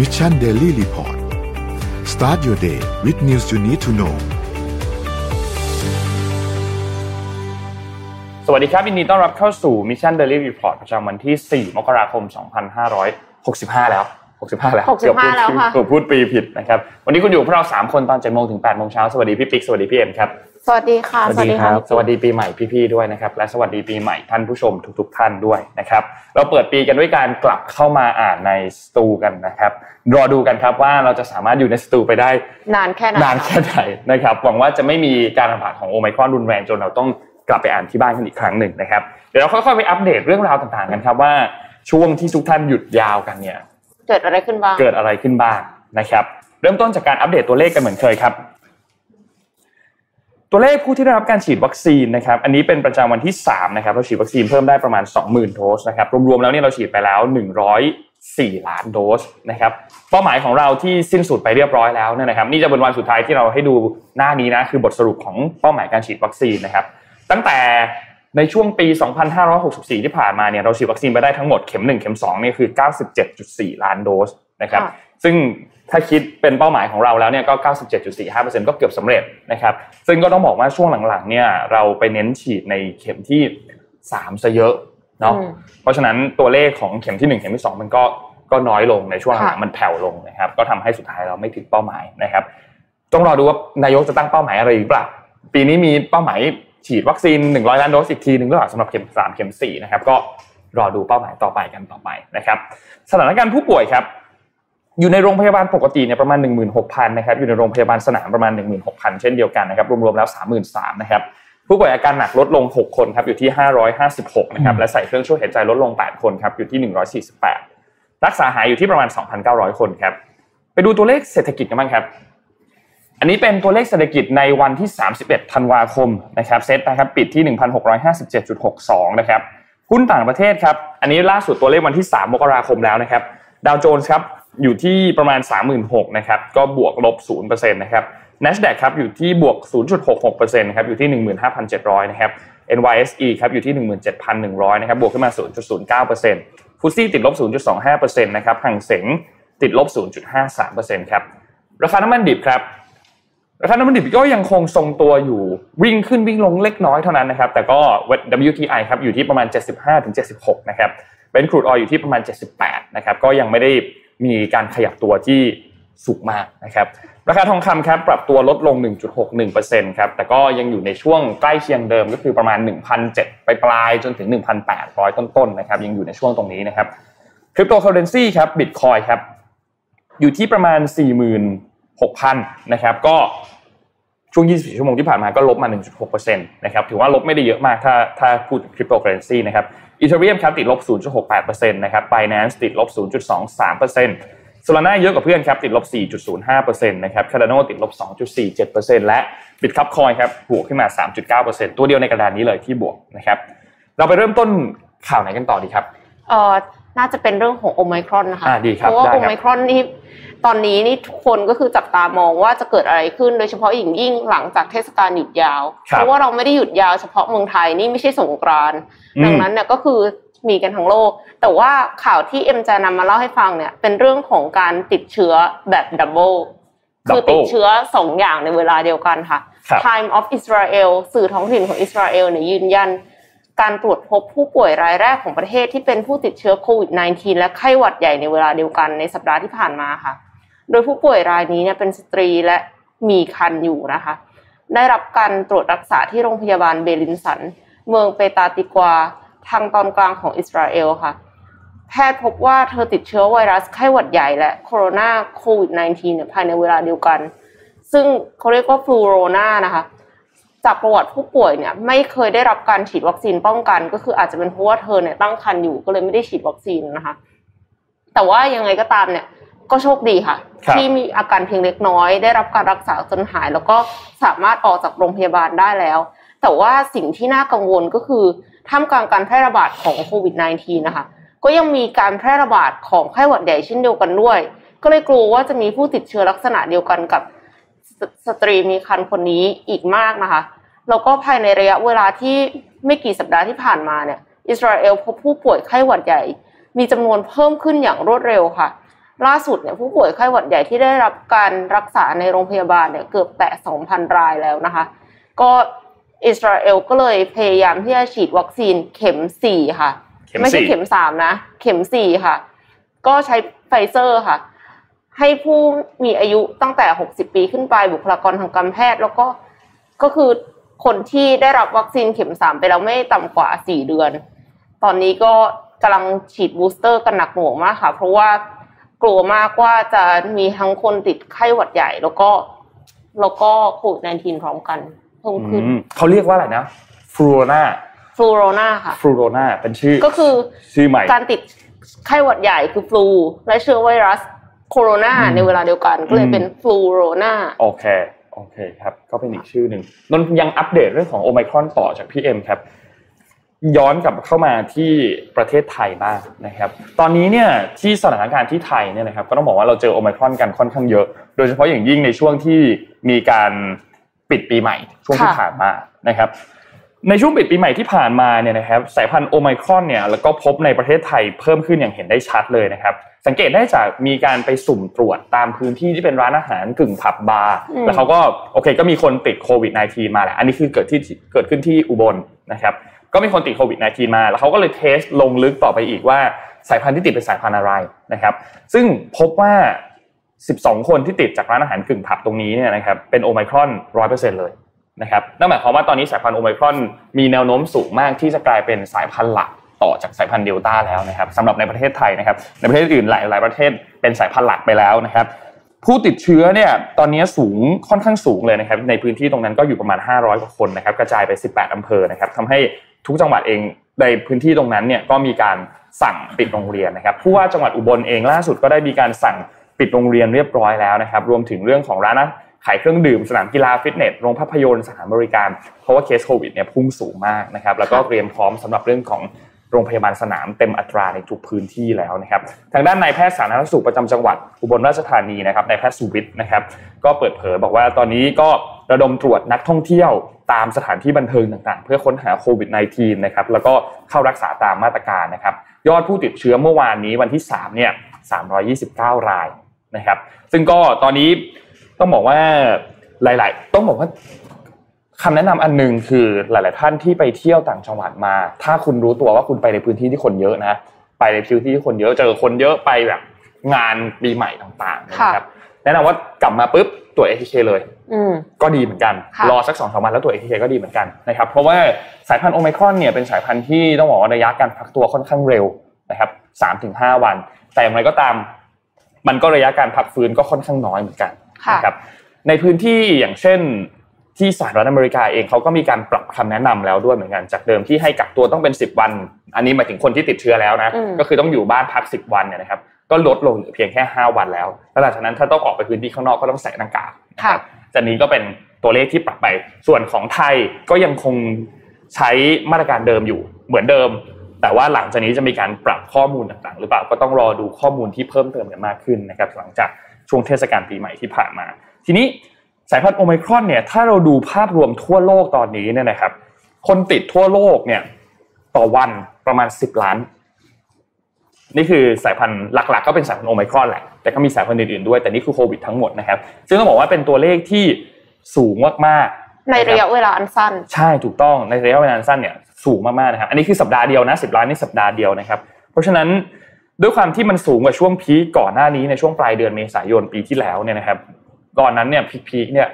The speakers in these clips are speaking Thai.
Mission Daily Report start your day with news you need to know สวัสดีครับยินดีต้อนรับเข้าสู่ Mission Daily Report ประจำวันที่ 4 มกราคม 2565 แล้ว 65 แล้ว65แล้วค่ะเกือบพูดปีผิดนะครับ วันนี้คุณอยู่กับพวกเรา 3 คนตอน7โมงถึง8โมงเช้า สวัสดีพี่ปิ๊ก สวัสดีพี่เอ็มครับ สวัสดีค่ะสวัสดีปีใหม่พี่ๆด้วยนะครับ และสวัสดีปีใหม่ท่านผู้ชมทุกๆท่านด้วยนะครับ เราเปิดปีกันด้วยการกลับเข้ามาอ่านในสตูกันนะครับ รอดูกันครับว่าเราจะสามารถอยู่ในสตูไปได้ นานแค่ไหนนานแค่ไหนนะครับ หวังว่าจะไม่มีการระบาดของโอไมครอนรุนแรงจนเราต้องกลับไปอ่านที่บ้านกันอีกครั้งหนึ่งนะครับ เดี๋ยวเราค่อยๆไปอัปเดตเรื่องราวต่างๆกันครับว่าช่วงที่ทุกท่านหยุดยาวกันเนี่ย เกิดอะไรขึ้นบ้าง เกิดอะไรขึ้นบ้างนะครับ เริ่มต้นจากการอัปเดตตัวเลขกันเหมือนเคยครับ ตัวเลขผู้ที่ได้รับการฉีดวัคซีนนะครับอันนี้เป็นประจำวันที่3นะครับเราฉีดวัคซีนเพิ่มได้ประมาณ 20,000 โดสนะครับรวมๆแล้วเนี่ยเราฉีดไปแล้ว 104 ล้านโดสนะครับเป้าหมายของเราที่สิ้นสุดไปเรียบร้อยแล้วเนี่ยนะครับนี่จะเป็นวันสุดท้ายที่เราให้ดูหน้านี้นะคือบทสรุปของเป้าหมายการฉีดวัคซีนนะครับตั้งแต่ในช่วงปี 2564 ที่ผ่านมาเนี่ยเราฉีดวัคซีนไปได้ทั้งหมดเข็ม 1 เข็ม2เนี่ยคือ 97.4 ล้านโดสนะครับค่ะซึ่ง ถ้าคิดเป็นเป้าหมายของเราแล้วเนี่ยก็ 97.45%ก็เกือบสำเร็จนะครับ ซึ่งก็ต้องบอกว่าช่วงหลังๆเนี่ยเราไปเน้นฉีดในเข็มที่3ซะเยอะเนาะอืมเพราะฉะนั้นตัวเลขของเข็มที่ 1 เข็มที่ 2 มันก็ก็น้อยลงในช่วงหลังค่ะๆมันแผ่วลงนะครับ ก็ทำให้สุดท้ายเราไม่ถึงเป้าหมายนะครับ ต้องรอดูว่านายกจะตั้งเป้าหมายอะไรอีกเปล่า ปีนี้มีเป้าหมายฉีดวัคซีน 100 ล้านโดสอีกทีหนึ่งหรือเปล่าสำหรับเข็ม 3 เข็ม4นะครับ ก็รอดูเป้าหมายต่อไปกันต่อไปนะครับ สถานการณ์ผู้ป่วยครับ อยู่ในโรงพยาบาลปกติเนี่ยประมาณ 16,000นะครับอยู่ในโรงพยาบาลสนามประมาณ 16,000 เช่นเดียวกันนะครับรวมๆแล้ว 33,000นะครับผู้ป่วยอาการหนักลดลง 6 คนครับอยู่ที่ 556นะครับและใส่เครื่องช่วยหายใจลดลง 8 คนครับอยู่ที่ 148 รักษาหายอยู่ที่ประมาณ 2,900 คนครับไปดูตัวเลขเศรษฐกิจกันบ้างครับ อันนี้เป็นตัวเลขเศรษฐกิจในวันที่ 31 ธันวาคมนะครับเซ็ตนะครับปิดที่ 1,657.62นะครับหุ้นต่างประเทศครับอันนี้ล่าสุดตัวเลขวันที่ 3 มกราคมแล้วนะครับดาวโจนส์ครับ อยู่ที่ประมาณ 36,000นะครับก็บวกลบ0%นะครับ NASDAQ ครับอยู่ที่บวก 0.66%นะครับอยู่ที่ 15,700นะครับ NYSE ครับอยู่ที่ 17,100นะครับบวกขึ้นมา 0.09%ฟุตซี่ติดลบ 0.25%นะครับห่างเสงติดลบ 0.53%ครับราคาน้ำมันดิบครับราคาน้ำมันดิบก็ยังคงทรงตัวอยู่วิ่งขึ้นวิ่งลงเล็กน้อยเท่านั้นนะครับ แต่ก็ WTI ครับอยู่ที่ประมาณ 75-76 นะครับเบนครูดออยอยู่ที่ประมาณ 78 นะครับก็ยังไม่ได้ มีการขยับตัวที่สูงมากนะครับราคาทองคำครับปรับตัวลดลง 1.61%ครับแต่ก็ยังอยู่ในช่วงใกล้เคียงเดิมก็คือประมาณ1,700ไปปลายจนถึง 1,800 ต้นๆนะครับยังอยู่ในช่วงตรงนี้นะครับคริปโตเคอเรนซีครับบิตคอยครับอยู่ที่ประมาณ 46,000นะครับก็ช่วง 24 ชั่วโมงที่ผ่านมาก็ลบมา 1.6%นะครับถือว่าลบไม่ได้เยอะมากถ้าถ้าพูดคริปโตเคอเรนซีนะครับ อีเทเรียมครับติดลบ 0.68%นะครับ Binance ติดลบ 0.23% Solana เยอะกว่าเพื่อนครับติดลบ 4.05%นะครับ Cardano ติดลบ 2.47%และ Bitcoin ครับบวกขึ้นมา 3.9%ตัวเดียวในกระดานนี้เลยที่บวกนะครับเราไปเริ่มต้นข่าวไหนกันต่อดีครับเออน่าจะเป็นเรื่องของโอไมครอนนะคะอ่าดีครับเพราะว่าได้ครับโอไมครอนนี่ ตอนนี้นี่ทุกคนก็คือจับตามองว่าจะเกิดอะไรขึ้นโดยเฉพาะอย่างยิ่งหลังจากเทศกาลหยุดยาวครับเพราะว่าเราไม่ได้หยุดยาวเฉพาะเมืองไทยนี่ไม่ใช่สงกรานต์อืมดังนั้นเนี่ยก็คือมีกันทั้งโลก แต่ว่าข่าวที่เอ็มจะนำมาเล่าให้ฟังเนี่ย เป็นเรื่องของการติดเชื้อแบบ double คือติดเชื้อสองอย่างในเวลาเดียวกันค่ะครับ Time of Israel สื่อท้องถิ่นของอิสราเอลเนี่ยยืนยัน การตรวจพบผู้ป่วยรายแรกของประเทศที่เป็นผู้ติดเชื้อโควิด -19 และไข้หวัดใหญ่ในเวลาเดียวกันในสัปดาห์ที่ผ่านมาค่ะ โดยผู้ป่วยรายนี้เนี่ยเป็นสตรีและมีคันอยู่นะคะ ได้รับการตรวจรักษาที่โรงพยาบาลเบลินสัน เมืองเปตาติกวา ทางตอนกลางของอิสราเอลค่ะ แพทย์พบว่าเธอติดเชื้อไวรัสไข้หวัดใหญ่และโคโรนาโควิด -19 เนี่ยภายในเวลาเดียวกัน ซึ่งเขาเรียกว่าฟลูโรนานะคะจากประวัติผู้ป่วยเนี่ยไม่เคยได้รับการฉีดวัคซีนป้องกัน ก็คืออาจจะเป็นเพราะว่าเธอเนี่ยตั้งครรภ์อยู่ก็เลยไม่ได้ฉีดวัคซีนนะคะ แต่ว่ายังไงก็ตามเนี่ย ก็โชคดีค่ะครับที่มีอาการเพียงเล็กน้อย ได้รับการรักษาจนหาย แล้วก็สามารถออกจากโรงพยาบาลได้แล้ว แต่ว่าสิ่งที่น่ากังวลก็คือท่ามกลางการแพร่ระบาดของโควิด -19 นะคะก็ยังมีการแพร่ระบาดของไข้หวัดใหญ่เช่นเดียวกันด้วย ก็เลยกลัวว่าจะมีผู้ติดเชื้อลักษณะเดียวกันกับสสตรีมีครรภ์คนนี้อีกมากนะคะแล้วก็ภายในระยะเวลาที่ไม่กี่สัปดาห์ที่ผ่านมาเนี่ยอิสราเอลพบผู้ป่วยไข้หวัดใหญ่ มีจำนวนเพิ่มขึ้นอย่างรวดเร็วค่ะ ล่าสุดเนี่ยผู้ป่วยไข้หวัดใหญ่ที่ได้รับการรักษาในโรงพยาบาลเนี่ยเกือบแตะ 2,000 รายแล้วนะคะ ก็อิสราเอลก็เลยพยายามที่จะฉีดวัคซีนเข็ม4ค่ะเข็มไม่ใช่สี่เข็ม3นะ เข็ม4ค่ะ ก็ใช้ไฟเซอร์ค่ะ ให้ผู้มีอายุตั้งแต่60ปีขึ้นไปบุคลากรทางการแพทย์ แล้วก็ก็คือคนที่ได้รับวัคซีนเข็ม3ไปแล้วไม่ต่ำกว่า4เดือน ตอนนี้ก็กำลังฉีด booster กันหนักหน่วงมากค่ะ เพราะว่า กลัวมากว่าจะมีทั้งคนติดไข้หวัดใหญ่แล้วก็แล้วก็โควิด -19 พร้อมกันเพิ่มขึ้นอืมเขาเรียกว่าอะไรนะฟลูโรนาฟลูโรนาค่ะฟลูโรนาเป็นชื่อ ก็คือชื่อใหม่การติดไข้หวัดใหญ่คือ flu และเชื้อไวรัสโคโรนาอืมในเวลาเดียวกันก็เลยเป็นฟลูโรนาโอเคโอเคครับ ก็เป็นอีกชื่อหนึ่งนนท์ยังอัปเดตเรื่องของโอไมครอนต่อจากพี่เอ็มครับ ย้อนกลับเข้ามาที่ประเทศไทยบ้างนะครับ ตอนนี้เนี่ยที่สถานการณ์ที่ไทยเนี่ยนะครับก็ต้องบอกว่าเราเจอโอไมครอนกันค่อนข้างเยอะ โดยเฉพาะอย่างยิ่งในช่วงที่มีการปิดปีใหม่ ช่วงที่ผ่านมานะครับ ในช่วงปิดปีใหม่ที่ผ่านมาเนี่ยนะครับสายพันธุ์โอไมครอนเนี่ยแล้วก็พบในประเทศไทยเพิ่มขึ้นอย่างเห็นได้ชัดเลยนะครับ สังเกตได้จากมีการไปสุ่มตรวจตามพื้นที่ที่เป็นร้านอาหารกึ่งผับบาร์อืมแล้วเขาก็โอเคก็มีคนติดโควิด -19 มาแหละอันนี้คือเกิดที่เกิดขึ้นที่อุบลนะครับ ก็มีคนติดโควิด -19 มาแล้วเขาก็เลยเทสลงลึกต่อไปอีกว่าสายพันธุ์ที่ติดเป็นสายพันธุ์อะไรนะครับ ซึ่งพบว่า 12 คนที่ติดจากร้านอาหารกึ่งผับตรงนี้เนี่ยนะครับเป็นโอไมครอน100%เลยนะครับนั่นหมายความว่าตอนนี้สายพันธุ์โอไมครอนมีแนวโน้มสูงมากที่จะกลายเป็นสายพันธุ์หลักต่อจากสายพันธุ์เดลต้าแล้วนะครับสำหรับในประเทศไทยนะครับ ในประเทศอื่นหลายหลายประเทศเป็นสายพันธุ์หลักไปแล้วนะครับ ผู้ติดเชื้อเนี่ยตอนนี้สูงค่อนข้างสูงเลยนะครับ ในพื้นที่ตรงนั้นก็อยู่ประมาณ 500 กว่าคนนะครับ กระจายไป 18 อำเภอนะครับทำให้ ทุกจังหวัดเองในพื้นที่ตรงนั้นเนี่ยก็มีการสั่งปิดโรงเรียนนะครับผู้ว่าจังหวัดอุบลเองล่าสุดก็ได้มีการสั่งปิดโรงเรียนเรียบร้อยแล้วนะครับ รวมถึงเรื่องของร้านอาขายเครื่องดื่มสนามกีฬาฟิตเนสโรงภาพยนตร์สถานบริการ เพราะว่าเคสโควิดเนี่ยพุ่งสูงมากนะครับ แล้วก็เตรียมพร้อมสำหรับเรื่องของโรงพยาบาลสนามเต็มอัตราในทุกพื้นที่แล้วนะครับ ทางด้านนายแพทย์สาธารณสุขประจำจังหวัดอุบลราชธานีนะครับนายแพทย์สุวิทย์นะครับ ก็เปิดเผยบอกว่าตอนนี้ก็ระดมตรวจนักท่องเที่ยว ตามสถานที่บันเทิงต่างๆ เพื่อค้นหาโควิด -19 นะครับแล้วก็เข้ารักษาตามมาตรการนะครับยอดผู้ติดเชื้อเมื่อวานนี้วันที่3เนี่ย329 รายนะครับ ซึ่งก็ตอนนี้ต้องบอกว่าหลาย ๆ ต้องบอกว่าคำแนะนำอันหนึ่งคือหลาย ๆ ท่านที่ไปเที่ยวต่างจังหวัดมา ถ้าคุณรู้ตัวว่าคุณไปในพื้นที่ที่คนเยอะนะ ไปในพื้นที่ที่คนเยอะเจอคนเยอะไปแบบงานปีใหม่ต่าง ๆ นะครับ แนะนำว่ากลับมาปุ๊บตรวจ ATK เลยอืมก็ดีเหมือนกันค่ะรอสักสองสามวันแล้วตรวจ ATK ก็ดีเหมือนกันนะครับเพราะว่าสายพันธุ์โอไมครอนเนี่ยเป็นสายพันธุ์ที่ต้องบอกว่าระยะการพักตัวค่อนข้างเร็วนะครับสามถึงห้าวัน แต่อย่างไรก็ตาม มันก็ระยะการพักฟื้นก็ค่อนข้างน้อยเหมือนกันค่ะนะครับในพื้นที่อย่างเช่นที่สหรัฐอเมริกาเองเขาก็มีการปรับคำแนะนำแล้วด้วยเหมือนกันจากเดิมที่ให้กักตัวต้องเป็น 10 วัน อันนี้หมายถึงคนที่ติดเชื้อแล้วนะอืมก็คือต้องอยู่บ้านพัก 10 วันเนี่ยนะครับ ก็ลดลงเหลือเพียงแค่ 5 วันแล้วแล้วหลังจากนั้นถ้าต้องออกไปพื้นที่ข้างนอกก็ต้องใส่หน้ากากนะค่ะครับจากนี้ก็เป็นตัวเลขที่ปรับไป ส่วนของไทยก็ยังคงใช้มาตรการเดิมอยู่เหมือนเดิม แต่ว่าหลังจากนี้จะมีการปรับข้อมูลต่างๆ หรือเปล่าก็ต้องรอดูข้อมูลที่เพิ่มเติมกันมากขึ้นนะครับหลังจากช่วงเทศกาลปีใหม่ที่ผ่านมา ทีนี้สายพันธุ์โอไมครอนเนี่ยถ้าเราดูภาพรวมทั่วโลกตอนนี้เนี่ยนะครับ คนติดทั่วโลกเนี่ยต่อวันประมาณ 10 ล้าน นี่คือสายพันธุ์หลักๆ ก็เป็นสายพันธุ์โอไมครอนแหละ แต่ก็มีสายพันธุ์อื่นๆด้วย แต่นี่คือโควิดทั้งหมดนะครับ ซึ่งต้องบอกว่าเป็นตัวเลขที่สูงมากๆ ในระยะคบเวลาอันสั้น ใช่ถูกต้อง ในระยะเวลาสั้นเนี่ยสูงมากๆนะครับ อันนี้คือสัปดาห์เดียวนะสิบล้านนี่สัปดาห์เดียวนะครับ เพราะฉะนั้นด้วยความที่มันสูงกว่าช่วงพีคก่อนหน้านี้ในช่วงปลายเดือนเมษายนปีที่แล้วเนี่ยนะครับ ก่อนนั้นเนี่ยพีคๆเนี่ย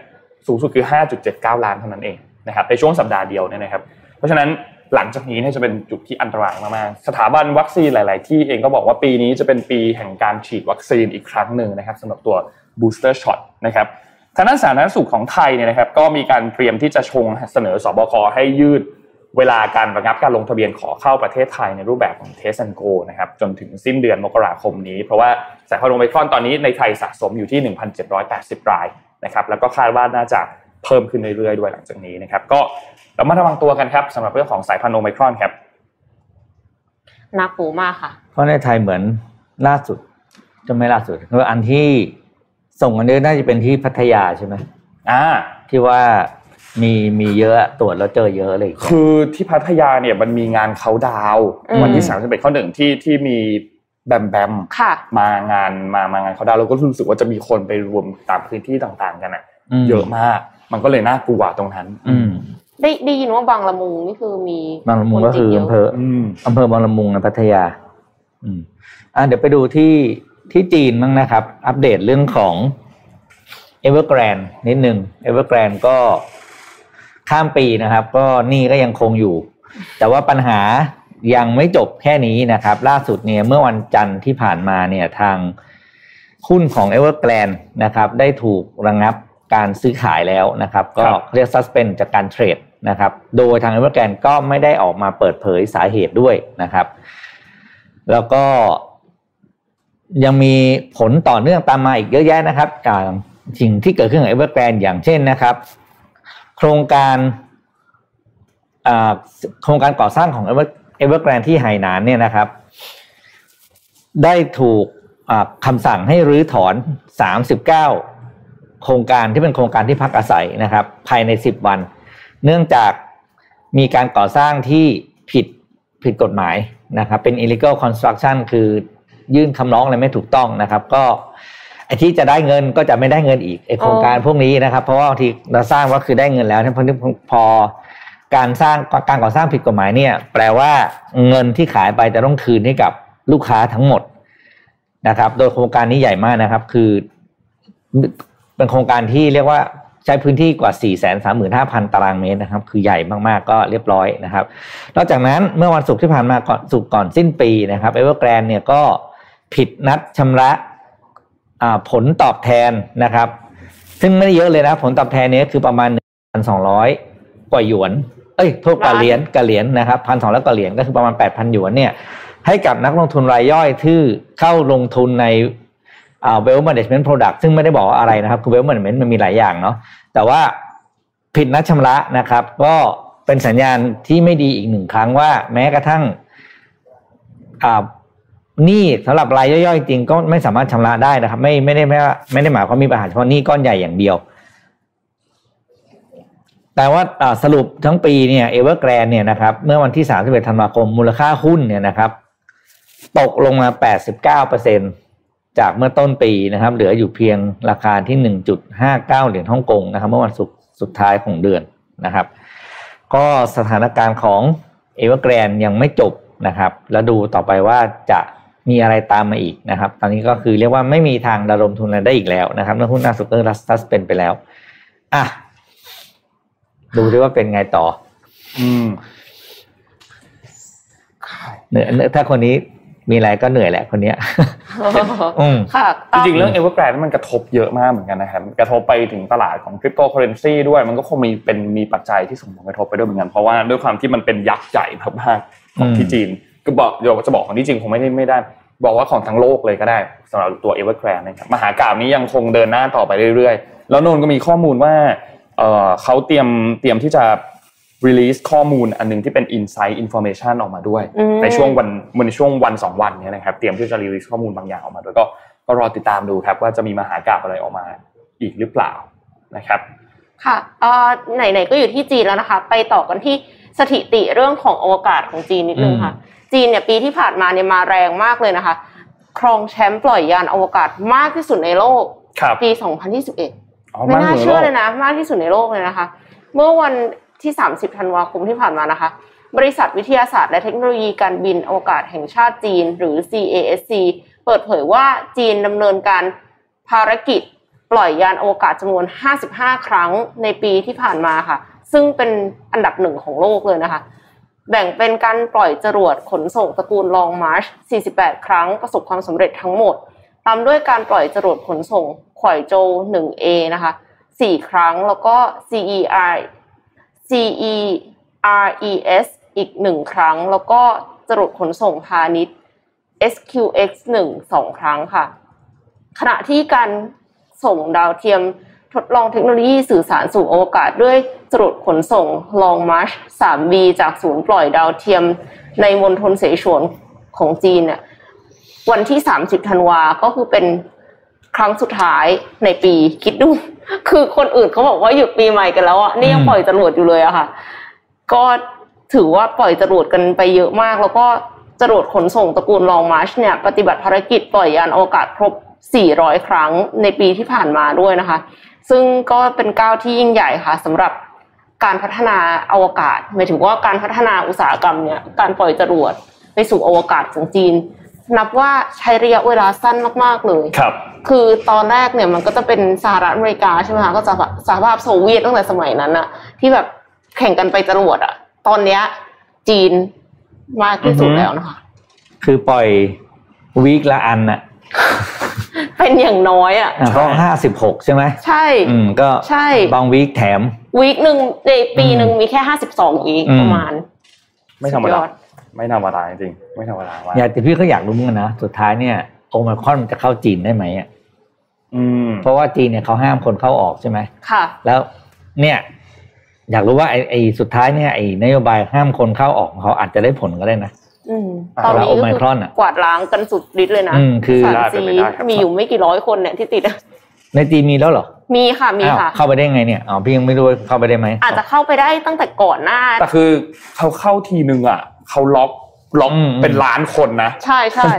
สูงสุดคือ 5.79 ล้านเท่านั้นเองนะครับในช่วงสัปดาห์เดียวเนี่ยนะครับ เพราะฉะนั้น หลังจากนี้เนี่ยจะเป็นจุดที่อันตรายมากๆ สถาบันวัคซีนหลาย ๆ ที่เองก็บอกว่าปีนี้จะเป็นปีแห่งการฉีดวัคซีนอีกครั้งหนึ่งนะครับสำหรับตัว booster shot นะครับทางด้านสาธารณสุขของไทยเนี่ยนะครับก็มีการเตรียมที่จะชงเสนอสบคให้ยืดเวลาการระงับการลงทะเบียนขอเข้าประเทศไทยในรูปแบบของ Test and Go นะครับจนถึงสิ้นเดือนมกราคมนี้ เพราะว่าสายพันธุ์โอไมครอนตอนนี้ในไทยสะสมอยู่ที่ 1,780 รายนะครับแล้วก็คาดว่าน่าจะเพิ่มขึ้นเรื่อยๆด้วยหลังจากนี้นะครับก็ เรามาระวังตัวกันครับสำหรับเรื่องของสายพันธุ์โอไมครอนครับน่ากลัวมากค่ะ เพราะในไทยเหมือนล่าสุดจะไม่ล่าสุดคืออันที่ส่งอันนี้น่าจะเป็นที่พัทยาใช่ไหมอ่า ที่ว่ามีมีเยอะตรวจแล้วเจอเยอะเลย คือที่พัทยาเนี่ยมันมีงานเขาดาวน์อืมวันที่สามสิบเอ็ดข้อหนึ่งที่ที่มีแบมแบมค่ะมางานมามางานเขาดาวน์เราก็รู้สึกว่าจะมีคนไปรวมตามพื้นที่ต่างๆ กันอะมเยอะมาก มันก็เลยน่ากลัวตรงนั้น อืม ได้ได้ยินว่าบางละมุงนี่คือมีบางละมุงก็คืออำเภออืมอำเภอบางละมุงในพัทยา อืมอะเดี๋ยวไปดูที่ที่จีนบ้างนะครับ อัปเดตเรื่องของ Evergrande นิดนึง Evergrande ก็ข้ามปีนะครับ ก็หนี่ก็ยังคงอยู่ แต่ว่าปัญหายังไม่จบแค่นี้นะครับ ล่าสุดเนี่ยเมื่อวันจันทร์ที่ผ่านมาเนี่ยทางหุ้นของ Evergrande นะครับ ได้ถูกระงงับการซื้อขายแล้วนะครับ ก็ครับเรียก suspend จากการเทรด นะครับ โดยทาง Evergrande ก็ไม่ได้ออกมาเปิดเผยสาเหตุด้วยนะครับ แล้วก็ยังมีผลต่อเนื่องตามมาอีกเยอะแยะนะครับจากสิ่งที่เกิดขึ้นกับ Evergrande อย่างเช่นนะครับ โครงการโครงการก่อสร้างของ Ever- Evergrande ที่ไหหนานเนี่ยนะครับ ได้ถูกอ่าคำสั่งให้รื้อถอน 39 โครงการที่เป็นโครงการที่พักอาศัยนะครับ ภายใน 10 วัน เนื่องจากมีการก่อสร้างที่ผิดผิดกฎหมายนะครับ เป็น illegal construction คือยื่นคำร้องอะไรไม่ถูกต้องนะครับ ก็ไอ้ที่จะได้เงินก็จะไม่ได้เงินอีกไอ้โครงการพวกนี้นะครับ เพราะว่าบางทีเราสร้างว่าคือได้เงินแล้วพอพอการสร้างการก่อสร้างผิดกฎหมายเนี่ย แปลว่าเงินที่ขายไปจะต้องคืนให้กับลูกค้าทั้งหมดนะครับ โดยโครงการนี้ใหญ่มากนะครับ คือเป็นโครงการที่เรียกว่า ใช้พื้นที่กว่า 4 3 5 0 0 0 ตารางเมตรนะครับ คือใหญ่มากๆก็เรียบร้อยนะครับ นอกจากนั้นเมื่อวันศุกร์ที่ผ่านมาก่อนศุกร์ก่อนสิ้นปีนะครับเอเวอร์แกรนเนี่ยก็ผิดนัดชำระผลตอบแทนนะครับ ซึ่งไม่ได้เยอะเลยนะ ผลตอบแทนเนี้คือประมาณ 1,200 กว่าหยวน เอ้ยโทษกว่าเหรียญกับเหรียญนะครับพันสองร้อยกว่าเหรียญก็คือประมาณ 8,000 หยวนเนี่ยให้กับนักลงทุนรายย่อยที่เข้าลงทุนใน อ่า wealth management product ซึ่งไม่ได้บอกว่าอะไรนะครับ คือ wealth management มันมีหลายอย่างเนาะแต่ว่าผิดนัดชำระนะครับ ก็เป็นสัญญาณที่ไม่ดีอีกหนึ่งครั้งว่า แม้กระทั่งหนี้สำหรับรายย่อยๆจริงก็ไม่สามารถชำระได้นะครับ ไม่ไม่ได้ไม่ว่าไม่ได้หมายความมีปัญหาเฉพาะหนี้ก้อนใหญ่อย่างเดียว แต่ว่าสรุปทั้งปีเนี่ยเอเวอร์แกรนเนี่ยนะครับ เมื่อวันที่ 31 ธันวาคมมูลค่าหุ้นเนี่ยนะครับ ตกลงมา 89เปอร์เซ็นต์ จากเมื่อต้นปีนะครับ เหลืออยู่เพียงราคาที่ 1.59 เหรียญฮ่องกงนะครับ เมื่อวันศุกร์สุดท้ายของเดือนนะครับ ก็สถานการณ์ของเอเวอร์แกรนยังไม่จบนะครับ แล้วดูต่อไปว่าจะมีอะไรตามมาอีกนะครับ ตอนนี้ก็คือเรียกว่าไม่มีทางระดมทุนอะไรได้อีกแล้วนะครับเมื่อหุ้นหน้าสุดก็รัสตัสเป็นไปแล้ว อะ ดูดิว่าเป็นไงต่อ อืมเหนื่อยถ้าคนนี้ มีอะไรก็เหนื่อยแหละคนเนี้ยอืมค่ะจริงๆเรื่อง Evergrande มันกระทบเยอะมากเหมือนกันนะครับกระทบไปถึงตลาดของคริปโตเคอเรนซีด้วยมันก็คงมีเป็นมีปัจจัยที่ส่งผลกระทบไปด้วยเหมือนกันเพราะว่าด้วยความที่มันเป็นยักษ์ใหญ่มากๆของที่จีนก็บอกเดี๋ยวจะบอกของที่จีนคงไม่ได้ไม่ได้ บอกว่าของทั้งโลกเลยก็ได้สำหรับตัว Evergrande นะครับมหากราบนี้ยังคงเดินหน้าต่อไปเรื่อยๆ แล้วนนท์ก็มีข้อมูลว่าเอ่อเขาเตรียมเตรียมที่จะ release ข้อมูลอันหนึงที่เป็น insight information ออกมาด้วยอืมในช่วงวันในช่วงวันสองวันเนี้นะครับเตรียมที่จะ release ข้อมูลบางอย่างออกมาด้วยก็ก็รอติดตามดูครับว่าจะมีมหากราบอะไรออกมาอีกหรือเปล่านะครับ ค่ะเอ่อไหนๆก็อยู่ที่จีนแล้วนะคะ ไปต่อกันที่สถิติเรื่องของอวกาศของจีนนิดนึงค่ะ จีนเนี่ยปีที่ผ่านมาเนี่ยมาแรงมากเลยนะคะ ครองแชมป์ปล่อยยานอวกาศมากที่สุดในโลกครับปี 2021อ๋อไม่น่าหเชื่อเลยนะ มากที่สุดในโลกเลยนะคะ เมื่อวัน ที่ 30 ธันวาคมที่ผ่านมานะคะ บริษัทวิทยาศาสตร์และเทคโนโลยีการบินอวกาศแห่งชาติจีน หรือ CASC เปิดเผยว่าจีนดำเนินการภารกิจปล่อยยานอวกาศจำนวน 55 ครั้งในปีที่ผ่านมาค่ะ ซึ่งเป็นอันดับหนึ่งของโลกเลยนะคะ แบ่งเป็นการปล่อยจรวดขนส่งตระกูลลองมาร์ช 48 ครั้งประสบความสำเร็จทั้งหมด ตามด้วยการปล่อยจรวดขนส่งขวายโจว 1A นะคะ 4 ครั้งแล้วก็ CER CERES อีก1ครั้ง แล้วก็จรวดขนส่งพาณิชย์ SQX 1 2 ครั้งค่ะ ขณะที่การส่งดาวเทียมทดลองเทคโนโลยีสื่อสารสู่อวกาศด้วยจรวดขนส่ง Long March 3B จากศูนย์ปล่อยดาวเทียมในมณฑลเสฉวนของจีนเนี่ยวันที่ 30 ธันวา ก็คือเป็น ครั้งสุดท้ายในปีคิดดู คือคนอื่นเขาบอกว่าหยุดปีใหม่กันแล้วอะนี่ยังอืมปล่อยจรวดอยู่เลยอะค่ะ ก็ถือว่าปล่อยจรวดกันไปเยอะมาก แล้วก็จรวดขนส่งตระกูลลองมาร์ชเนี่ย ปฏิบัติภารกิจปล่อยยานอวกาศครบ 400 ครั้งในปีที่ผ่านมาด้วยนะคะ ซึ่งก็เป็นก้าวที่ยิ่งใหญ่ค่ะสำหรับการพัฒนาอวกาศหมายถึงว่าการพัฒนาอุตสาหกรรมเนี่ยการปล่อยจรวดไปสู่อวกาศของจีน นับว่าใช้ระยะเวลาสั้นมากๆเลยครับ คือตอนแรกเนี่ยมันก็จะเป็นสหรัฐอเมริกาใช่ไหมคะก็จะสหภาพโซเวียตตั้งแต่สมัยนั้นอะที่แบบแข่งกันไปจรวดอะตอนเนี้ยจีนมากที่สุดอือฮึแล้วนะคะ คือปล่อยวีคละอันน่ะเป็นอย่างน้อยอะอะก็ห้าสิบหกใช่ไหมใช่ อืมก็ใช่บางวีคแถม วีคหนึ่งในปีหนึ่งมีแค่ห้าสิบสองวีคอืมประมาณ ไม่ธรรมสุดายอ ไม่ธรรมดาจริงๆไม่ธรรมดาว่าอยากแต่พี่ก็อยากรู้เหมือนกันนะสุดท้ายเนี่ยโอมครอนมันจะเข้าจีนได้ไหมอะอืมเพราะว่าจีนเนี่ยเขาห้ามคนเข้าออกใช่ไหมค่ะ แล้วเนี่ยอยากรู้ว่าไอ้ไอ้สุดท้ายเนี่ยไอ้นโยบายห้ามคนเข้าออกของเขาอาจจะได้ผลก็ได้นะอืมอ่าตอนนี้แล้วก็ Omicron คืออะกวาดล้างกันสุดฤทธิ์เลยนะอืมคือสารได้ซีเป็นไปได้ครับมีอยู่ไม่กี่ร้อยคนเนี่ยที่ติดอะในจีนมีแล้วเหรอ มีค่ะมีอ้าวค่ะ เข้าไปได้ไงเนี่ยอ๋อพี่ยังไม่รู้ว่าเข้าไปได้ไหมอาจจะเข้าไปได้ตั้งแต่ก่อนหน้าแต่คือเขาเข้าทีนึงอะ เขาล็อกล็อกอืมเป็นล้านคนนะ ใช่ใช่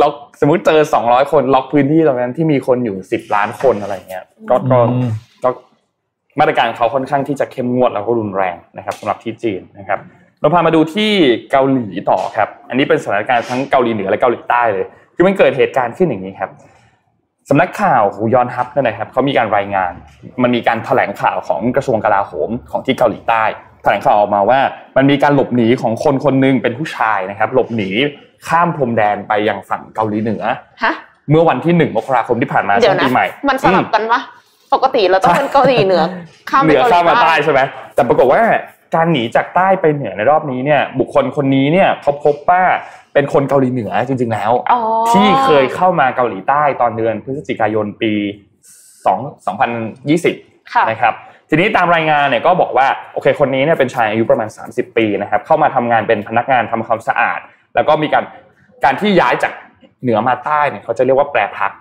ล็อกสมมุติเจอสองร้อยคนล็อกพื้นที่ตรงนั้นที่มีคนอยู่สิบล้านคนอะไรเงี้ยก็ก็อืมก็มาตรการเขาค่อนข้างที่จะเข้มงวดแล้วก็รุนแรงนะครับสำหรับที่จีนนะครับเราพามาดูที่เกาหลีต่อครับ อันนี้เป็นสถานการณ์ทั้งเกาหลีเหนือและเกาหลีใต้เลยคือมันเกิดเหตุการณ์ขึ้นอย่างนี้ครับสำนักข่าวหูยอนฮับเนี่ยนะครับเขามีการรายงาน มันมีการแถลงข่าวของกระทรวงกลาโหมของที่เกาหลีใต้ แถลงข่าวออกมาว่ามันมีการหลบหนีของคนคนหนึงเป็นผู้ชายนะครับ หลบหนีข้ามพรมแดนไปยังฝั่งเกาหลีเหนือฮะเมื่อวันที่หนึ่งมกราคมที่ผ่านมาเดี๋ช่ยววงนะปีใหม่ มันสลับกันปะปกติเราต้องเป็นเกาหลีเหนือข้ามเหไปนือเกาหลีข้ามมาใต้ใต้ใช่ไหมแต่ปรากฏว่าการหนีจากใต้ไปเหนือในรอบนี้เนี่ย บุคคลคนนี้เนี่ยเขาพบว่าเป็นคนเกาหลีเหนือจริง ๆ แล้วอ๋อที่เคยเข้ามาเกาหลีใต้ตอนเดือนพฤศจิกายนปี 2 2020ค่ะนะครับ ทีนี้ตามรายงานเนี่ยก็บอกว่าโอเคคนนี้เนี่ยเป็นชายอายุประมาณ 30 ปีนะครับเข้ามาทำงานเป็นพนักงานทำความสะอาด แล้วก็มีการการที่ย้ายจากเหนือมาใต้เนี่ยเขาจะเรียกว่าแปรพัก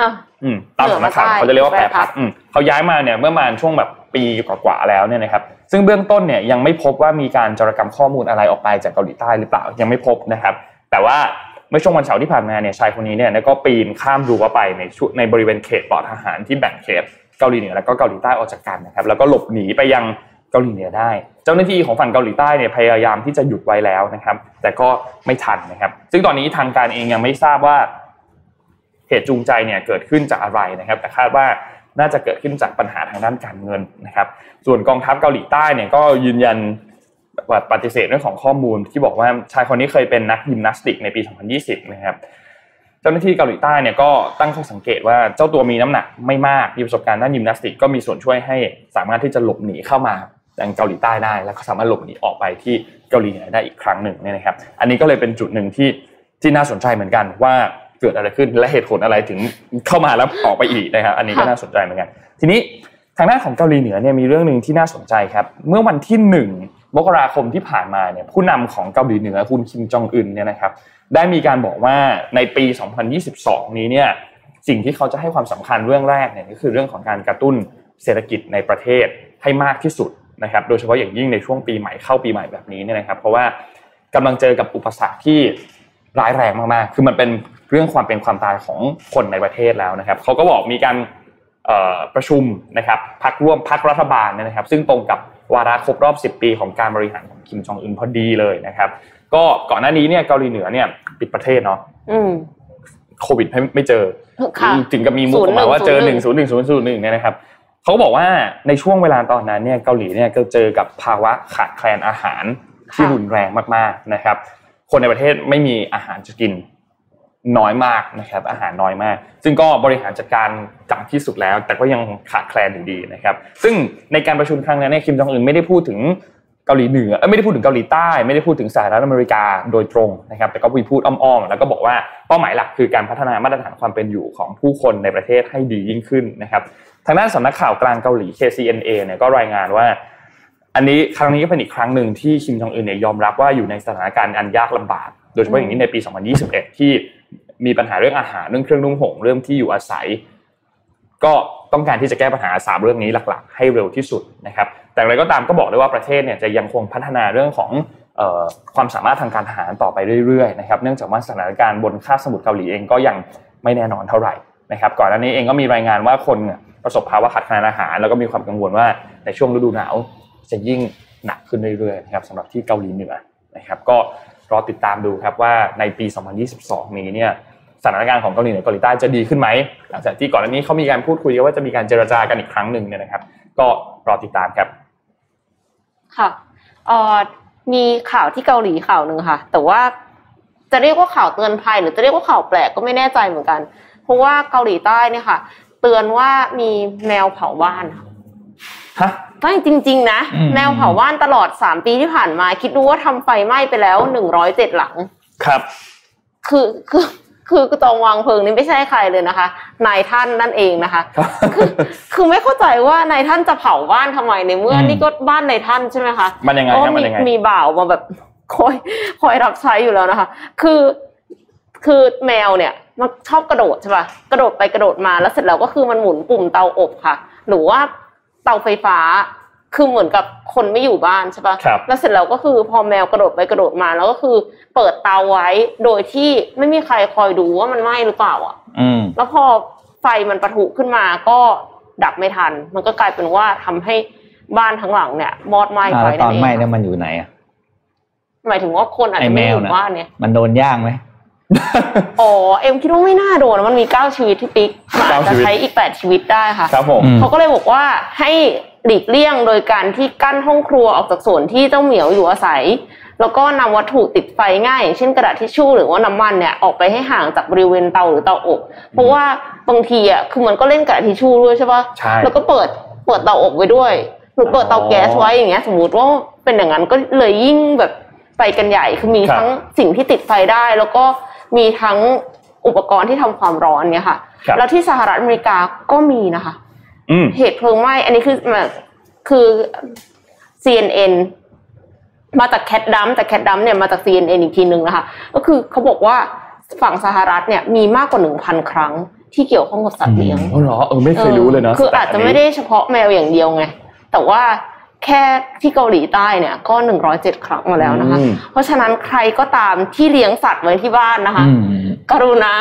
อะอืมตามสำนักข่าวเหนือมาใต้เขาจะเรียกว่าแปรพักแปรพักอืมเขาย้ายมาเนี่ยเมื่อประมาณช่วงแบบปีกว่าๆแล้วเนี่ยนะครับซึ่งเบื้องต้นเนี่ยยังไม่พบว่ามีการจารกรรมข้อมูลอะไรออกไปจากเกาหลีใต้หรือเปล่ายังไม่พบนะครับ แต่ว่าเมื่อช่วงวันเสาร์ที่ผ่านมาเนี่ยชายคนนี้เนี่ยก็ปีนข้ามรั้วไปในชุในบริเวณเขตปลอดทหารที่แบ่งเขต เกาหลีเหนือแล้วก็เกาหลีใต้ออกจากกันนะครับแล้วก็หลบหนีไปยังเกาหลีเหนือได้ เจ้าหน้าที่ของฝั่งเกาหลีใต้เนี่ยพยายามที่จะหยุดไว้แล้วนะครับ แต่ก็ไม่ทันนะครับ ซึ่งตอนนี้ทางการเองยังไม่ทราบว่าเหตุจูงใจเนี่ยเกิดขึ้นจากอะไรนะครับ แต่คาดว่าน่าจะเกิดขึ้นจากปัญหาทางด้านการเงินนะครับ ส่วนกองทัพเกาหลีใต้เนี่ยก็ยืนยันว่าปฏิเสธเรื่องของข้อมูลที่บอกว่าชายคนนี้เคยเป็นนักยิมนาสติกในปี 2020 นะครับ จ้าหน้าที่เกาหลีใต้เนี่ยก็ตั้งข้อสังเกตว่าเจ้าตัวมีน้ำหนักไม่มากมีประสบการณ์ด้านยิมนาสติกก็มีส่วนช่วยให้สามารถที่จะหลบหนีเข้ามายังเกาหลีใต้ได้ แล้วก็สามารถหลบหนีออกไปที่เกาหลีเหนือได้อีกครั้งหนึ่งเนี่ยนะครับ อันนี้ก็เลยเป็นจุดหนึ่งที่ที่น่าสนใจเหมือนกันว่าเกิดอะไรขึ้นและเหตุผลอะไรถึงเข้ามาแล้วออกไปอีกนะครับ อันนี้ก็น่าสนใจเหมือนกัน ทีนี้ทางด้านของเกาหลีเหนือเนี่ยมีเรื่องหนึ่งที่น่าสนใจครับเมื่อวันที่หนึ่งมกราคมที่ผ่านมาเนี่ยผู้นำของเกาหลีเหนือคุณคิมจองอึนเนี่ยนะครับ ได้มีการบอกว่าในปี 2022 นี้เนี่ยสิ่งที่เขาจะให้ความสำคัญเรื่องแรกเนี่ยก็คือเรื่องของการกระตุ้นเศรษฐกิจในประเทศให้มากที่สุดนะครับ โดยเฉพาะอย่างยิ่งในช่วงปีใหม่เข้าปีใหม่แบบนี้เนี่ยนะครับ เพราะว่ากำลังเจอกับอุปสรรคที่ร้ายแรงมากๆ คือมันเป็นเรื่องความเป็นความตายของคนในประเทศแล้วนะครับ เขาก็บอกมีการประชุมนะครับพักร่วมพักรัฐบาลเนยนะครับ ซึ่งตรงกับวาระครบรอบ 10 ปีของการบริหารของคิมจองอึนพอดีเลยนะครับ ก็ก่อนหน้านี้เนี่ยเกาหลีเหนือเนี่ยปิดประเทศเนาะอืมโควิดไม่ไม่เจอค่ะถึงกับมีมุกออกมาว่าเจอหนึ่งศูนย์หนึ่งศูนย์ศูนย์หนึ่งเนี่ยนะครับเขาก็บอกว่าในช่วงเวลาตอนนั้นเนี่ยเกาหลีเนี่ยก็เจอกับภาวะขาดแคลนอาหารที่ค่ะรุนแรงมากๆนะครับ คนในประเทศไม่มีอาหารจะกินน้อยมากนะครับ อาหารน้อยมาก ซึ่งก็บริหารจัดการจังที่สุดแล้ว แต่ก็ยังขาดแคลนอยู่ดีนะครับ ซึ่งในการประชุมครั้งนั้นเนี่ยคิมจองอึนไม่ได้พูดถึง เกาหลีเหนือเอ้ยไม่ได้พูดถึงเกาหลีใต้ ไม่ได้พูดถึงสหรัฐอเมริกาโดยตรงนะครับแต่ก็มีพูดอ้อมๆแล้วก็บอกว่าเป้าหมายหลักคือการพัฒนามาตรฐานความเป็นอยู่ของผู้คนในประเทศให้ดียิ่งขึ้นนะครับทางด้านสำนักข่าวกลางเกาหลี KCNA เนี่ยก็รายงานว่า อันนี้ครั้งนี้ก็เป็นอีกครั้งหนึ่งที่คิมจองอึนเนี่ยยอมรับว่าอยู่ในสถานการณ์อันยากลำบาก โดยเฉพาะอย่างนี้ในปี 2021 ที่มีปัญหาเรื่องอาหารเรื่องเครื่องนุ่งห่มเรื่องที่อยู่อาศัย ก็ต้องการที่จะแก้ปัญหาสามเรื่องนี้หลัก ๆ ให้เร็วที่สุดนะครับ แต่อะไรก็ตามก็บอกได้ว่าประเทศเนี่ยจะยังคงพัฒนาเรื่องของความสามารถทางการทหารต่อไปเรื่อยๆนะครับเนื่องจากว่าสถานการณ์บนคาบสมุทรเกาหลีเองก็ยังไม่แน่นอนเท่าไหร่นะครับก่อนหน้านี้เองก็มีรายงานว่าคนประสบภาวะขาดแคลนอาหาร แล้วก็มีความกังวลว่าในช่วงฤดูหนาวจะยิ่งหนักขึ้นเรื่อยๆนะครับสำหรับที่เกาหลีเหนือนะครับก็รอติดตามดูครับว่าในปี 2022 นี้เนี่ยสถานการณ์ของเกาหลีเหนือเกาหลีใต้จะดีขึ้นไหมหลังจากที่ก่อนหน้านี้เขามีการพูดคุยว่าจะมีการเจรจากันอีกครั้งหนึ่งเนี่ยนะครับ ก็รอติดตามครับ ค่ะเอ่อมีข่าวที่เกาหลีข่าวหนึ่งค่ะ แต่ว่าจะเรียกว่าข่าวเตือนภัย หรือจะเรียกว่าข่าวแปลกก็ไม่แน่ใจเหมือนกัน เพราะว่าเกาหลีใต้เนี่ยค่ะ เตือนว่ามีแมวเผาบ้านค่ะฮะก็จริง ๆ นะอืมแมวเผาบ้านตลอดสามปีที่ผ่านมา คิดดูว่าทำไฟไหม้ไปแล้วหนึ่งร้อยเจ็ดหลัง ครับ คือคือ คือจองวางเพลิงนี่ไม่ใช่ใครเลยนะคะ นายท่านนั่นเองนะคะ คือคือไม่เข้าใจว่านายท่านจะเผาบ้านทำไมในเมื่ออมนี่ก็บ้านนายท่านใช่ไหมคะมันยังไงเพราะครับว่ามันมียังไงมีบ่าวมาแบบคอยคอยรับใช้อยู่แล้วนะคะ คือคือแมวเนี่ยมันชอบกระโดดใช่ป่ะกระโดดไปกระโดดมาแล้วเสร็จแล้วก็คือมันหมุนปุ่มเตาอบค่ะ หรือว่าเตาไฟฟ้า คือเหมือนกับคนไม่อยู่บ้านใช่ป่ะครับแล้วเสร็จแล้วก็คือพอแมวกระโดดไปกระโดดมาแล้วก็คือเปิดเตาไว้ โดยที่ไม่มีใครคอยดูว่ามันไหม้หรือเปล่าอะอืมแล้วพอไฟมันประทุขึ้นมาก็ดับไม่ทัน มันก็กลายเป็นว่าทำให้บ้านทั้งหลังเนี่ยมอดไหม้อ่าไปแล้วตอนนั่นเองไหม้เนี่ยมันอยู่ไหนอะหมายถึงว่าคนอาจจะไม่ไอ้อแมวยู่น่ะบ้านเนี่ย มันโดนย่างไหมอ๋อเอ็มคิดว่าไม่น่าโดนมันมีเก้าชีวิตที่ปิ๊กมันอาจเก้าชีจะวิตใช้อีกแปดชีวิตได้ค่ะครับผมอืมเขาก็เลยบอกว่าให้ หลีกเลี่ยงโดยการที่กั้นห้องครัวออกจากส่วนที่เจ้าเหมียวอยู่อาศัย แล้วก็นำวัตถุติดไฟง่ายอย่างเช่นกระดาษทิชชู่หรือว่าน้ำมันเนี่ยออกไปให้ห่างจากบริเวณเตาหรือเตาอบ เพราะว่าบางทีอะคือมันก็เล่นกระดาษทิชชู่ด้วยใช่ปะใช่แล้วก็เปิดเปิดเตาอบไว้ด้วยหรือเปิดเตาแก๊สไว้อย่างเงี้ยสมมติว่าเป็นอย่างนั้นก็เลยยิ่งแบบไปกันใหญ่คือมีครับทั้งสิ่งที่ติดไฟได้ แล้วก็มีทั้งอุปกรณ์ที่ทำความร้อนเนี่ยค่ะครับแล้วที่สหรัฐอเมริกาก็มีนะคะอืม เหตุเพลิงไหม้อันนี้คือมาคือ CNN มาจากแคทดัมแต่แคทดัมเนี่ยมาจาก CNN อีกทีหนึ่งนะคะ ก็คือเขาบอกว่าฝั่งสหรัฐเนี่ยมีมากกว่าหนึ่งพันครั้งที่เกี่ยวข้องกับสัตว์เลี้ยงอ๋อเหรอเออไม่เคยรู้เลยเนาะคืออาจจะไม่ได้เฉพาะแมวอย่างเดียวไง แต่ว่าแค่ที่เกาหลีใต้เนี่ยก็หนึ่งร้อยเจ็ดครั้งมาแล้วนะคะอืมเพราะฉะนั้นใครก็ตามที่เลี้ยงสัตว์ไว้ที่บ้านนะคะอืมกรุณา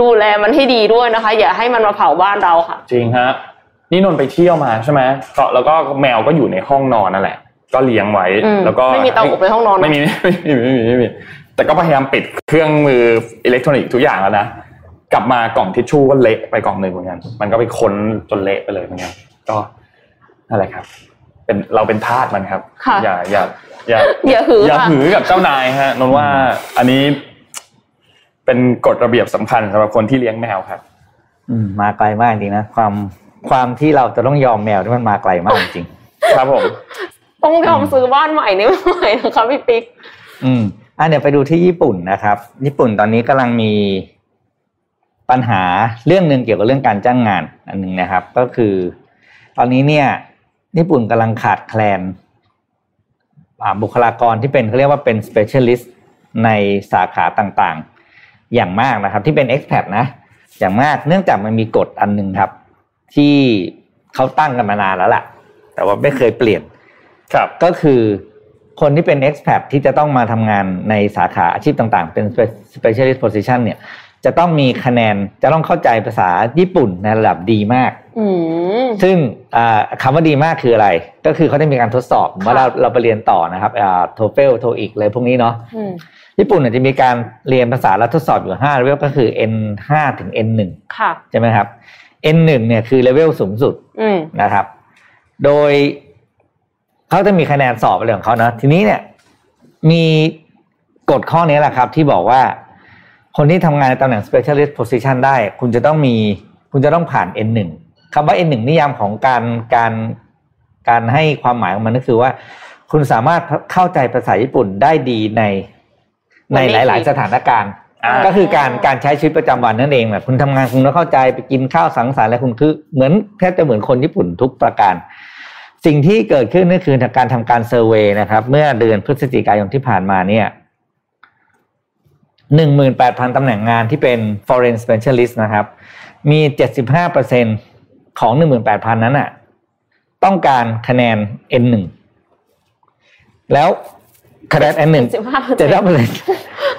ดูแลมันให้ดีด้วยนะคะ อย่าให้มันมาเผาบ้านเราค่ะ จริงฮะ นี่นนท์ไปเที่ยวมาใช่ไหมก็แล้วก็แมวก็อยู่ในห้องนอนนั่นแหละ ก็เลี้ยงไว้อืมแล้วก็ไม่มีเตาอบในห้องนอนไม่มีไม่มีไม่มีไม่มีแต่ก็พยายามปิดเครื่องมืออิเล็กทรอนิกส์ทุกอย่างแล้วนะกลับมากล่องทิชชู่ก็เละไปกล่องหนึ่งเหมือนกันมันก็ไปค้นจนเละไปเลยเหมือนกันก็นั่นแหละครับ เป็นเราเป็นทาสมันครับค่ะอย่าอย่าอย่าอย่าหืออย่าค่ะหือกับเจ้านายฮะนนท์ว่าอันนี้เป็นกฎระเบียบสำคัญสำหรับคนที่เลี้ยงแมวครับ อืมมาไกลมากจริงนะความ ความที่เราจะต้องยอมแมวที่มันมาไกลมากจริงครับผมต้องยอมซื้อบ้านใหม่นี่ไม่ไหวนะคะพี่ปิ๊กอืมอะเดี๋ยวไปดูที่ญี่ปุ่นนะครับ ญี่ปุ่นตอนนี้กำลังมีปัญหาเรื่องหนึ่งเกี่ยวกับเรื่องการจ้างงานอันหนึ่งนะครับ ก็คือ ตอนนี้เนี่ย ญี่ปุ่นกำลังขาดแคลนอ่าบุคลากรที่เป็นเขาเรียกว่าเป็น specialist ในสาขาต่างๆ อย่างมากนะครับ ที่เป็น expat นะ อย่างมากเนื่องจากมันมีกฎอันหนึ่งครับ ที่เขาตั้งกันมานานแล้วล่ะ แต่ว่าไม่เคยเปลี่ยน ครับก็คือคนที่เป็น expat ที่จะต้องมาทำงานในสาขาอาชีพต่างๆ เป็น specialist position เนี่ย จะต้องมีคะแนนจะต้องเข้าใจภาษาญี่ปุ่นในระดับดีมาก อืม ซึ่งอ่าคำว่าดีมากคืออะไร ก็คือเขาได้มีการทดสอบค่ะว่าเราเราไปเรียนต่อนะครับอ่า TOEFL TOEIC อะไรพวกนี้เนาะอืม ญี่ปุ่นเนี่ยจะมีการเรียนภาษาและทดสอบอยู่5เลเวลก็คือ N5 ถึง N1 ค่ะ ใช่ไหมครับ N1 เนี่ยคือเลเวลสูงสุดอืมนะครับ โดยเขาจะมีคะแนนสอบอะไรของเขานะทีนี้เนี่ย มีกฎข้อนี้แหละครับ ที่บอกว่า คนที่ทำงานในตำแหน่ง specialist position ได้ คุณจะต้องมี คุณจะต้องผ่าน N1 คำว่า N1 นิยามของการการการให้ความหมายของมันก็คือว่า คุณสามารถเข้าใจภาษาญี่ปุ่นได้ดีในในหลาย ๆ สถานการณ์อ่า ก็คือการการใช้ชีวิตประจำวันนั่นเองแบบคุณทำงานคุณต้องเข้าใจไปกินข้าวสังสรรค์อะไรคุณคือ เหมือนแทบจะเหมือนคนญี่ปุ่นทุกประการ สิ่งที่เกิดขึ้นก็คือการทำการเซอร์เวยนะครับ เมื่อเดือนพฤศจิกายนที่ผ่านมาเนี่ยหนึ่งหมื่นแปดพันตำแหน่งงานที่เป็น foreign specialist นะครับ มีเจ็ดสิบห้าเปอร์เซ็นของหนึ่งหมื่นแปดพันนั้นอะต้องการคะแนน N หนึ่งแล้ว คะแนน N หนึ่งสิบห้าเจ็ดเปอร์เซ็น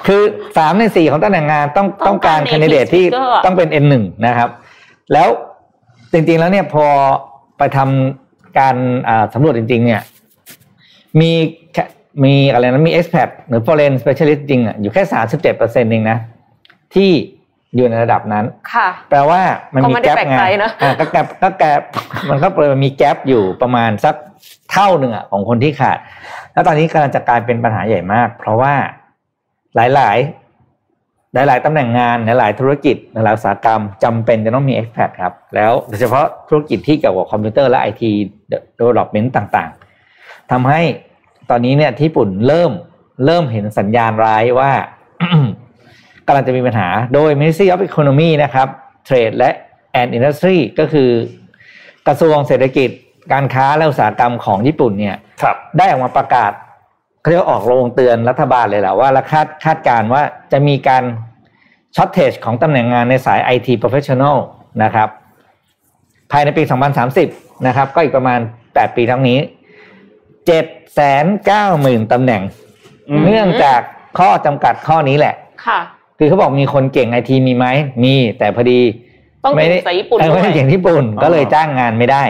คือสามในสี่ของตำแหน่งงานต้องต้ต้อองงกาการร native คนดิเดตที่ speaker อะต้องเป็น N หนึ่งนะครับ แล้วจริงๆแล้วเนี่ยพอไปทำการอ่าสำรวจจริง ๆ เนี่ย มีแค่มีอะไรนะมี expat หรือ foreign specialist จริงอะอยู่แค่สามสิบเจ็ดเปอร์เซ็นต์เองนะที่อยู่ในระดับนั้น ค่ะ แปลว่ามันก็มีไม่ได้แกลบแปลกงาใจนนะอ่าก็แกลบก็แกลบมันก็เลยมีแกลบอยู่ประมาณสักเท่าหนึ่งอะของคนที่ขาด แล้วตอนนี้กำลังจะกลายเป็นปัญหาใหญ่มาก เพราะว่าหลายหลายหลายหลายๆตำแหน่งงานหลายหลายๆธุรกิจหลายหลายอุตสาหกรรมจำเป็นจะต้องมี expat ครับ แล้วโดยเฉพาะธุรกิจที่เกี่ยวกับคอมพิวเตอร์และไอที development ต่างๆทำให้ตอนนี้เนี่ยที่ญี่ปุ่นเริ่มเริ่มเห็นสัญญาณร้ายว่ากำลังจะมีปัญหาโดย Ministry of Economy นะครับ Trade และ and Industry ก็คือกระทรวงเศรษฐกิจการค้าและอุตสาหกรรมของญี่ปุ่นเนี่ย ได้ออกมาประกาศเขาเรียกว่าออกโรงเตือนรัฐบาลเลยแหละว่าและคาดคาดการณ์ว่าจะมีการช็อตเทจของตำแหน่งงานในสาย IT Professional นะครับ ภายในปี 2030 นะครับ ก็อีกประมาณ 8 ปีทั้งนี้790,000ตำแหน่งอืมเนื่องจากข้อจำกัดข้อนี้แหละ ค่ะ คือเขาบอกมีคนเก่งไอทีมีไหมมีแต่พอดี ต้องไม่เก่งได้ภาษาญี่ปุ่นเออด้ไม่วยได้เก่งญี่ปุ่นอ๋อก็เลยจ้างงานไม่ได้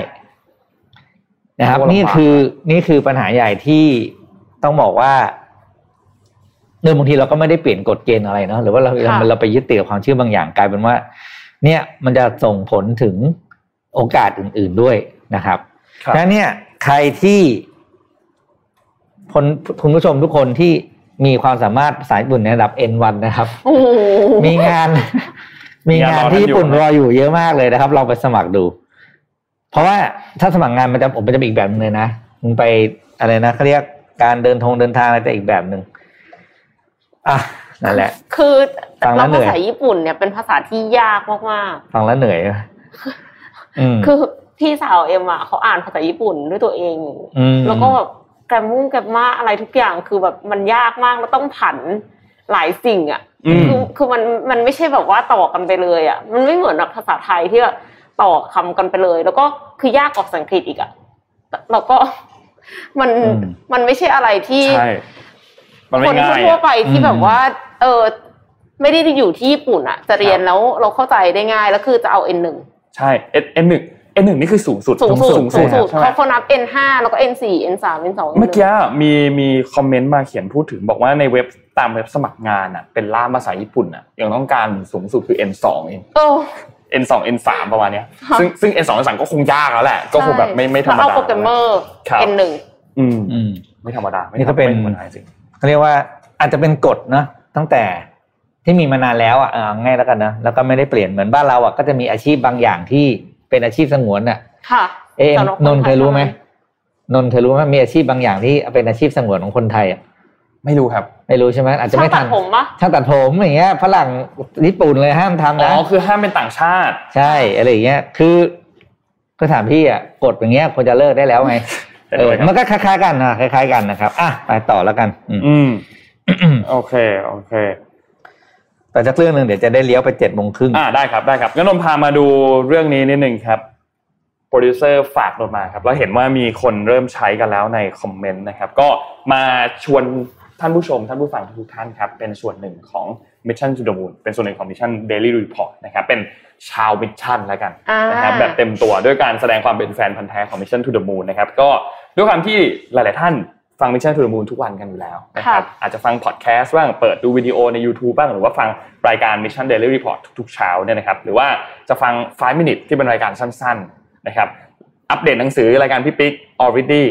นะครับโอ้ลำบากนี่คือนี่คือปัญหาใหญ่ที่ต้องบอกว่าเนื่อบางทีเราก็ไม่ได้เปลี่ยนกฎเกณฑ์อะไรเนาะหรือว่าเราค่ะเราไปยึดติดกับความเชื่อบางอย่างกลายเป็นว่า เนี่ยมันจะส่งผลถึงโอกาสอื่น ๆด้วยนะครับครับดังนั้นเนี่ยใครที่คนคุณผู้ชมทุกคนที่มีความสามารถภาษาญี่ปุ่นในระดับ N1 นะครับโอ้โหมีงาน มีงานที่ญี่ปุ่นรออยู่เยอะมากเลยนะครับลองไปสมัครดู เพราะว่าถ้าสมัครงานมันจะผมมันจะเป็นอีกแบบนึงเลยนะมึงไปอะไรนะเขาเรียกการเดินทงเดินทางอะไรแต่อีกแบบหนึ่งอะนั่นแหละ คือฟังแล้แล้ววเหนื่ภาอยษาญี่ปุ่นเนี่ยเป็นภาษาที่ยากมากฟังแล้วเหนื่อยอืมๆคือพี่สาวเอ็มอะเขาอ่านภาษาญี่ปุ่นด้วยตัวเองอยู่มแล้วก็แบบแกรมมุ่งแกรมมาอะไรทุกอย่างคือแบบมันยากมากแล้วต้องผันหลายสิ่งอะอืมคือคือมันมันไม่ใช่แบบว่าต่อกันไปเลยอะ มันไม่เหมือนแบบภาษาไทยที่แบบ ต่อคำกันไปเลย แล้วก็คือยากกว่าภาษาอังกฤษอีกอะแล้วก็มันมันไม่ใช่อะไรที่ใช่มันไม่คนง่ายทั่วอะๆไปที่แบบว่า เออไม่ได้อยู่ที่ญี่ปุ่นอะจะเรียนแล้วเราเข้าใจได้ง่ายแล้วคือจะเอา N หนึ่งใช่ N N หนึ่ง N หนึ่งนี่คือสูงสุดสูงสุดสูงสูสุงดสุดใช่ไหมเขาเขานับ N ห้าแล้วก็ N สี่ N สาม N สองเมื่อกี้มีมีคอมเมนต์มาเขียนพูดถึงบอกว่าในเว็บตามเว็บสมัครงานอะเป็นล่ามภาษาญี่ปุ่นอะยังต้องการสูงสุดคือ N สองเอง โอ้ N สอง N สามประมาณเนี้ยค่ะซึ่งซึ่ง N สอง N สามก็คงยากแล้วแหละ ก็คงแบบไม่ไม่ธรรมแล้วดาเอาโปรแกรมเมอร์ครับ N หนึ่งอืมอืมไม่ธรรมดาไม่นี่ก็เป็นไม่ธรรมดาจริงเขาเรียกว่าอาจจะเป็นกฎนะตั้งแต่ที่มีมานานแล้วอะเอาง่ายแล้วกันนะแล้วก็ไม่ได้เปลี่ยนเหมือนบ้านเราอะก็จะมีอาชีพบางอย่างที่เป็นอาชีพสงวนอะ ค่ะ เอ๊ะสำหรับนนท์เคยรู้ไหมคนไทยนนท์เคยรู้ไหมมีอาชีพบางอย่างที่เป็นอาชีพสงวนของคนไทยอะ ไม่รู้ครับ ไม่รู้ใช่ไหมอาจจะช่างไม่ตัทัดนผมปะช่างตัดผมอย่างเงี้ยฝรั่งญี่ปุ่นเลยห้ามทำอ๋นะอคือห้ามเป็นต่างชาติ ใช่อะไรอย่างเงี้ยคือก็ถามพี่อะกฎอย่างเงี้ยควรจะเลิกได้แล้วไงเห็นเอด้วยครับมันก็คล้ายๆกันนะคล้าย ๆกันนะครับอะไปต่อแล้วกันอืมอืมโอเคโอเคแต่จากเรื่องหนึ่งเดี๋ยวจะได้เลี้ยวไปเจ็ดโมงครึ่งอ่าได้ครับได้ครับงั้นนนท์พามาดูเรื่องนี้นิดนึงครับโปรดิวเซอร์ฝากนนท์มาครับแล้วเห็นว่ามีคนเริ่มใช้กันแล้วในคอมเมนต์นะครับ ก็มาชวน ท่านผู้ชม ท่านผู้ฟังทุกท่านครับเป็นส่วนหนึ่งของ Mission to the Moon เป็นส่วนหนึ่งของ Mission Daily Report นะครับเป็นชาว Mission แล้วกันอ่านะครับแบบเต็มตัวด้วยการแสดงความเป็นแฟนพันธุ์แท้ของ Mission to the Moon นะครับก็ด้วยความที่หลาย ๆ ท่านฟัง Mission to the Moon ทุกวันกันอยู่แล้วนะครับอาจจะฟังพอดแคสต์บ้างเปิดดูวิดีโอใน YouTube บ้างหรือว่าฟังรายการ Mission Daily Report ทุก ๆ เช้าเนี่ยนะครับหรือว่าจะฟัง 5 minute ที่เป็นรายการสั้น ๆ นะครับอัปเดตหนังสือรายการพี่ปิ๊ก already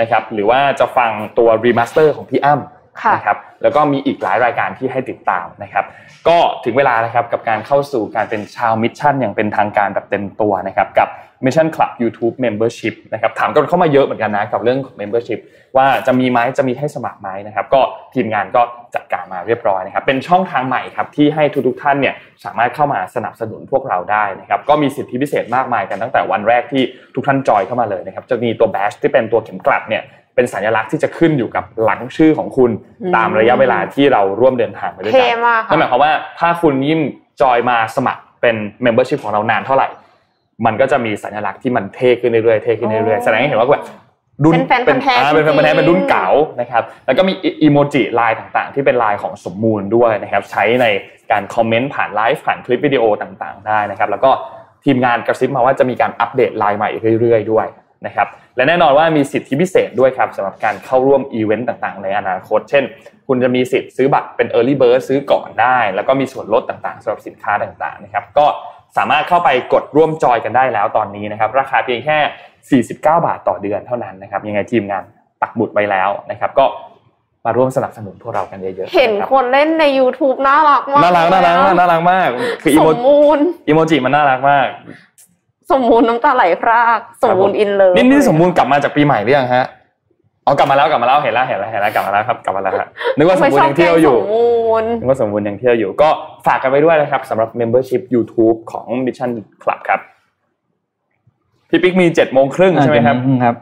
นะครับหรือว่าจะฟังตัว remaster ของพี่อ้ำค่ะ นะครับแล้วก็มีอีกหลายรายการที่ให้ติดตามนะครับ ก็ถึงเวลานะครับกับการเข้าสู่การเป็นชาว Mission อย่างเป็นทางการแบบเต็มตัวนะครับกับ Mission Club YouTube Membership นะครับถามกันเข้ามาเยอะเหมือนกันนะกับเรื่องของ Membership ว่าจะมีไหมจะมีให้สมัครไหมนะครับ ก็ทีมงานก็จัดการมาเรียบร้อยนะครับ เป็นช่องทางใหม่ครับที่ให้ทุกๆท่านเนี่ยสามารถเข้ามาสนับสนุนพวกเราได้นะครับก็มีสิทธิพิเศษมากมายกันตั้งแต่วันแรกที่ทุกท่านจอยเข้ามาเลยนะครับจะมีตัวแบชที่เป็นตัวเข็มกลัดเนี่ย เป็นสัญลักษณ์ที่จะขึ้นอยู่กับหลังชื่อของคุณอืมตามระยะเวลาที่เราร่วมเดินทางไปด้วยกัเท่มากค่ะนั่นหมายความว่าถ้าคุณยิ่งจอยมาสมัครเป็น membership ของเรานานเท่าไหร่ มันก็จะมีสัญลักษณ์ที่มันเท่ขึ้นเรื่อยๆเท่ขึ้นเรื่อยๆแสดงให้เห็นว่าแบบรุ่นเป็นแฟนพันธุ์แท้อ่าเป็นแฟนพันธุ์แท้จริงๆเป็นรุ่นเก่านะครับ แล้วก็มีอีโมจิลายต่างๆ ที่เป็นลายของสมมูลด้วยนะครับ ใช้ในการคอมเมนต์ผ่านไลฟ์ผ่านคลิปวิดีโอต่างๆ ได้นะครับ แล้วก็ทีมงานกระซิบมาว่าจะมีการอัปเดตลายใหม่เรื่อยๆ ด้วย นะครับและแน่นอนว่ามีสิทธิพิเศษด้วยครับสำหรับการเข้าร่วมอีเวนต์ต่างๆ ในอนาคต เช่น คุณจะมีสิทธิ์ซื้อบัตรเป็น Early Bird ซื้อก่อนได้ แล้วก็มีส่วนลดต่างๆสำหรับสินค้าต่างๆนะครับก็สามารถเข้าไปกดร่วมจอยกันได้แล้วตอนนี้นะครับราคาเพียงแค่ 49 บาทต่อเดือนเท่านั้นนะครับยังไงทีมงานปักหมุดไว้แล้วนะครับก็มาร่วมสนับสนุนพวกเรากันเยอะๆ เห็นนะครับคนเล่นใน YouTube น่ารักมาก น่ารักน่ารักมากน่ารักมาก คืออีสโมมมูลอีโมจิมันน่ารักมาก สมมูลน้ำตาไหลพราก สมมูลอินเลิฟนี่นี่สมมูลกลับมาจากปีใหม่หรือยังฮะอ๋อกลับมาแล้วกลับมาแล้วเห็นแล้วเห็นแล้วเห็นแล้วกลับมาแล้วครับกลับมาแล้วฮะนึกว่าสมมูลยังเที่ยวอยู่สมมูลนึกว่าสมบูรณ์ยังเที่ยวอยู่ ก็ฝากกันไว้ด้วยนะครับสำหรับ Membership YouTube ของ Mission Club ครับพี่ปิ๊กมีเจ็ดโมงครึ่งใช่ไหมครับอ่าเจ็ดโงงครับ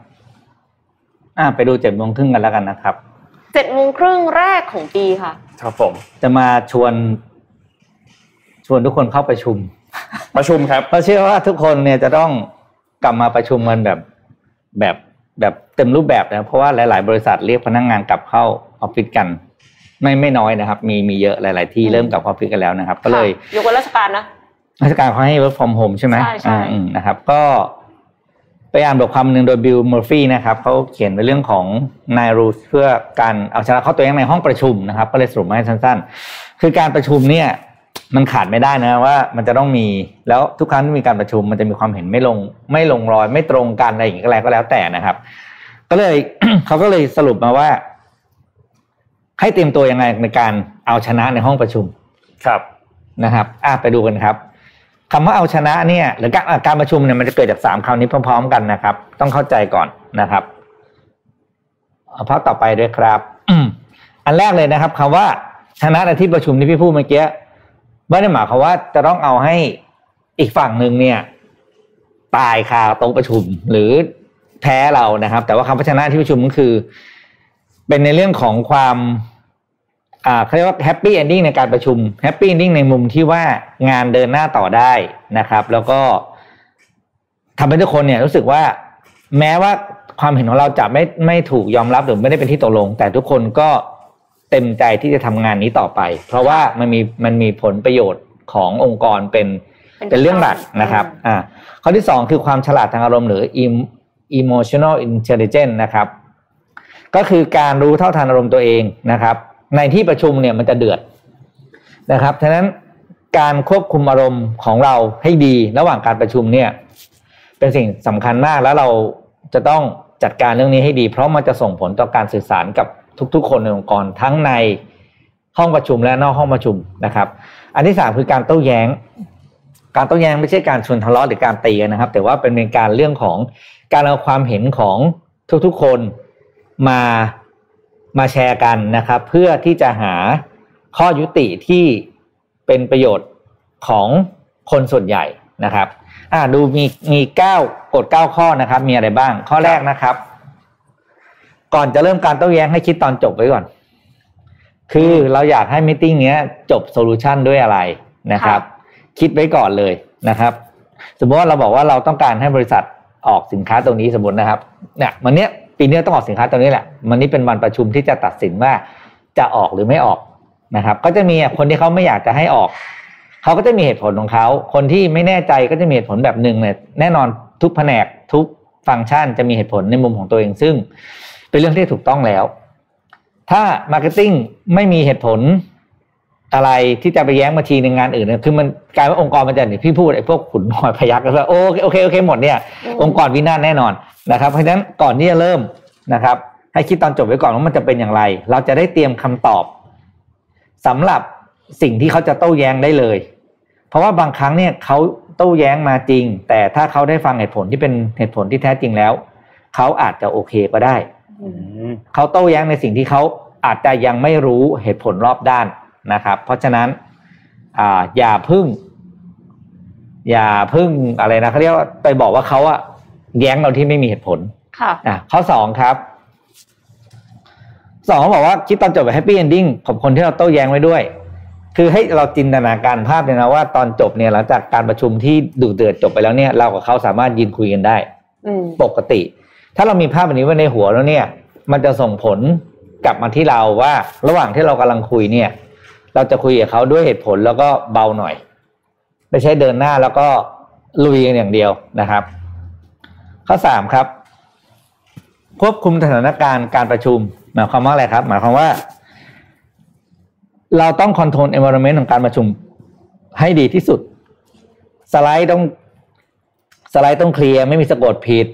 อ่าไปดูเจ็ดโมงครึ่งกันแล้วกันนะครับเจ็ดโมงครึ่งแรกของปีค่ะ ครับผม จะมาชวน ชวนทุกคนเข้าประชุม ประชุมครับเพราะเชื่อว่าทุกคนเนี่ยจะต้องกลับมาประชุมกันแบบแบบแบบเต็มรูปแบบนะเพราะว่าหลาย ๆ บริษัทเรียกพนักงานกลับเข้าออฟฟิศกัน ไม่ไม่น้อยนะครับ มีมีเยอะหลาย ๆ ที่อืมเริ่มกลับเข้าออฟฟิศกันแล้วนะครับ ก็เลยค่ะยกเว้นราชการนะราชการเขาให้ work from home ใช่ไหมใช่ใช่อ่าอืมนะครับ ก็ไปอ่านบทความหนึ่งโดยบิลมอร์ฟี่นะครับเขาเขียนในเรื่องของนายรูสเพื่อการเอาชนะเข้าตัวเองในห้องประชุมนะครับ ก็เลยสรุปมาให้สั้น ๆ คือการประชุมเนี่ย มันขาดไม่ได้นะว่ามันจะต้องมีแล้วทุกครั้งที่มีการประชุมมันจะมีความเห็นไม่ลงไม่ลงรอยไม่ตรงกันอะไรอย่างเงี้ยก็แล้วก็แล้วแต่นะครับ ก็เลยเขาก็เลยสรุปมาว่า ให้เตรียมตัวยังไงในการเอาชนะในห้องประชุมครับนะครับอะไปดูกันครับคำว่าเอาชนะเนี่ย หรือการอะการประชุมเนี่ยมันจะเกิดจากสามคำนี้พร้อม ๆ กันนะครับ ต้องเข้าใจก่อนนะครับเอาภาพต่อไปด้วยครับอืมอันแรกเลยนะครับคำว่าชนะในที่ประชุมที่พี่พูดเมื่อกี้ ไม่ได้หมายความว่าจะต้องเอาให้อีกฝั่งหนึ่งเนี่ย ตายคาโต๊ะประชุมหรือแพ้เรานะครับ แต่ว่าคำว่าชนะที่ประชุมก็คือ เป็นในเรื่องของความอ่าเขาเรียกว่า happy ending ในการประชุม happy ending ในมุมที่ว่างานเดินหน้าต่อได้นะครับ แล้วก็ทำให้ทุกคนเนี่ยรู้สึกว่าแม้ว่าความเห็นของเราจะไม่ไม่ถูกยอมรับหรือไม่ได้เป็นที่ตกลง แต่ทุกคนก็ เต็มใจที่จะทำงานนี้ต่อไป เพราะว่ามันมีมันมีผลประโยชน์ขององค์กรเป็นเป็นเป็นเรื่องหลักนะครับอืมอ่าข้อที่สองคือความฉลาดทางอารมณ์หรือ em- emotional intelligence นะครับ ก็คือการรู้เท่าทันอารมณ์ตัวเองนะครับ ในที่ประชุมเนี่ยมันจะเดือดนะครับฉะนั้นการควบคุมอารมณ์ของเราให้ดีระหว่างการประชุมเนี่ยเป็นสิ่งสำคัญมากแล้วเราจะต้องจัดการเรื่องนี้ให้ดี เพราะมันจะส่งผลต่อการสื่อสารกับ ทุก ๆ คนในองค์กรทั้งในห้องประชุมและนอกห้องประชุมนะครับ อันที่สามคือการโต้แย้ง การโต้แย้งไม่ใช่การชวนทะเลาะหรือการตีนะครับ แต่ว่าเป็นการเรื่องของการเอาความเห็นของทุกๆคนมามาแชร์กันนะครับ เพื่อที่จะหาข้อยุติที่เป็นประโยชน์ของคนส่วนใหญ่นะครับ อ่าดูมีมีเก้ากฎเก้าข้อนะครับ มีอะไรบ้าง ข้อแรกนะครับ ก่อนจะเริ่มการโต้แย้งให้คิดตอนจบไว้ก่อน คือเราอยากให้มิ팅เนี้ยจบโซลูชันด้วยอะไรนะครับ คิดไว้ก่อนเลยนะครับ สมมติว่าเราบอกว่าเราต้องการให้บริษัทออกสินค้าตรงนี้สมมตินะครับเนี่ยวันเนี้ยปีนี้ต้องออกสินค้าตรงนี้แหละวันนี้เป็นวันประชุมที่จะตัดสินว่าจะออกหรือไม่ออกนะครับ ก็จะมีคนที่เขาไม่อยากจะให้ออกเขาก็จะมีเหตุผลของเขา คนที่ไม่แน่ใจก็จะมีเหตุผลแบบหนึ่งเนี่ยแน่นอนทุกแผนกทุกฟังก์ชันจะมีเหตุผลในมุมของตัวเองซึ่ง เป็นเรื่องที่ถูกต้องแล้ว ถ้า marketingไม่มีเหตุผลอะไรที่จะไปแย้งมาทีในงานอื่นเนี่ยคือมันกลายว่าองค์กรมันจะอย่างที่พี่พูดไอ้พวกขุนหอยพยักก็ว่าโอเคโอเคโอเคหมดเนี่ยอืมองค์กรวินาศแน่นอนนะครับ เพราะฉะนั้นก่อนที่จะเริ่มนะครับ ให้คิดตอนจบไว้ก่อนว่ามันจะเป็นอย่างไร เราจะได้เตรียมคำตอบสำหรับสิ่งที่เขาจะโต้แย้งได้เลย เพราะว่าบางครั้งเนี่ยเขาโต้แย้งมาจริง แต่ถ้าเขาได้ฟังเหตุผลที่เป็นเหตุผลที่แท้จริงแล้ว เขาอาจจะโอเคก็ได้อืม เขาโต้แย้งในสิ่งที่เขาอาจจะยังไม่รู้เหตุผลรอบด้านนะครับ เพราะฉะนั้นอ่าอย่าพึ่ง อย่าพึ่งอะไรนะเขาเรียกว่าไปบอกว่าเขาอะแย้งเราที่ไม่มีเหตุผล ค่ะอะข้อสองครับสองเขาบอกว่าคิดตอนจบแบบแฮปปี้เอนดิ้งของคนที่เราโต้แย้งไว้ด้วย คือให้เราจินตนาการภาพเลยนะว่าตอนจบเนี่ยหลังจากการประชุมที่ดุเดือดจบไปแล้วเนี่ย เรากับเขาสามารถยืนคุยกันได้อืมปกติ ถ้าเรามีภาพแบบนี้ไว้ในหัวแล้วเนี่ย มันจะส่งผลกลับมาที่เราว่า ระหว่างที่เรากำลังคุยเนี่ย เราจะคุยกับเขาด้วยเหตุผลแล้วก็เบาหน่อย ไม่ใช่เดินหน้าแล้วก็ลุยกันอย่างเดียวนะครับ ข้อสามครับ ควบคุมสถานการณ์การประชุมหมายความว่าอะไรครับ หมายความว่า เราต้องคอนโทรล environment ของการประชุมให้ดีที่สุด สไลด์ต้องสไลด์ต้องเคลียร์ไม่มีสะกดผิด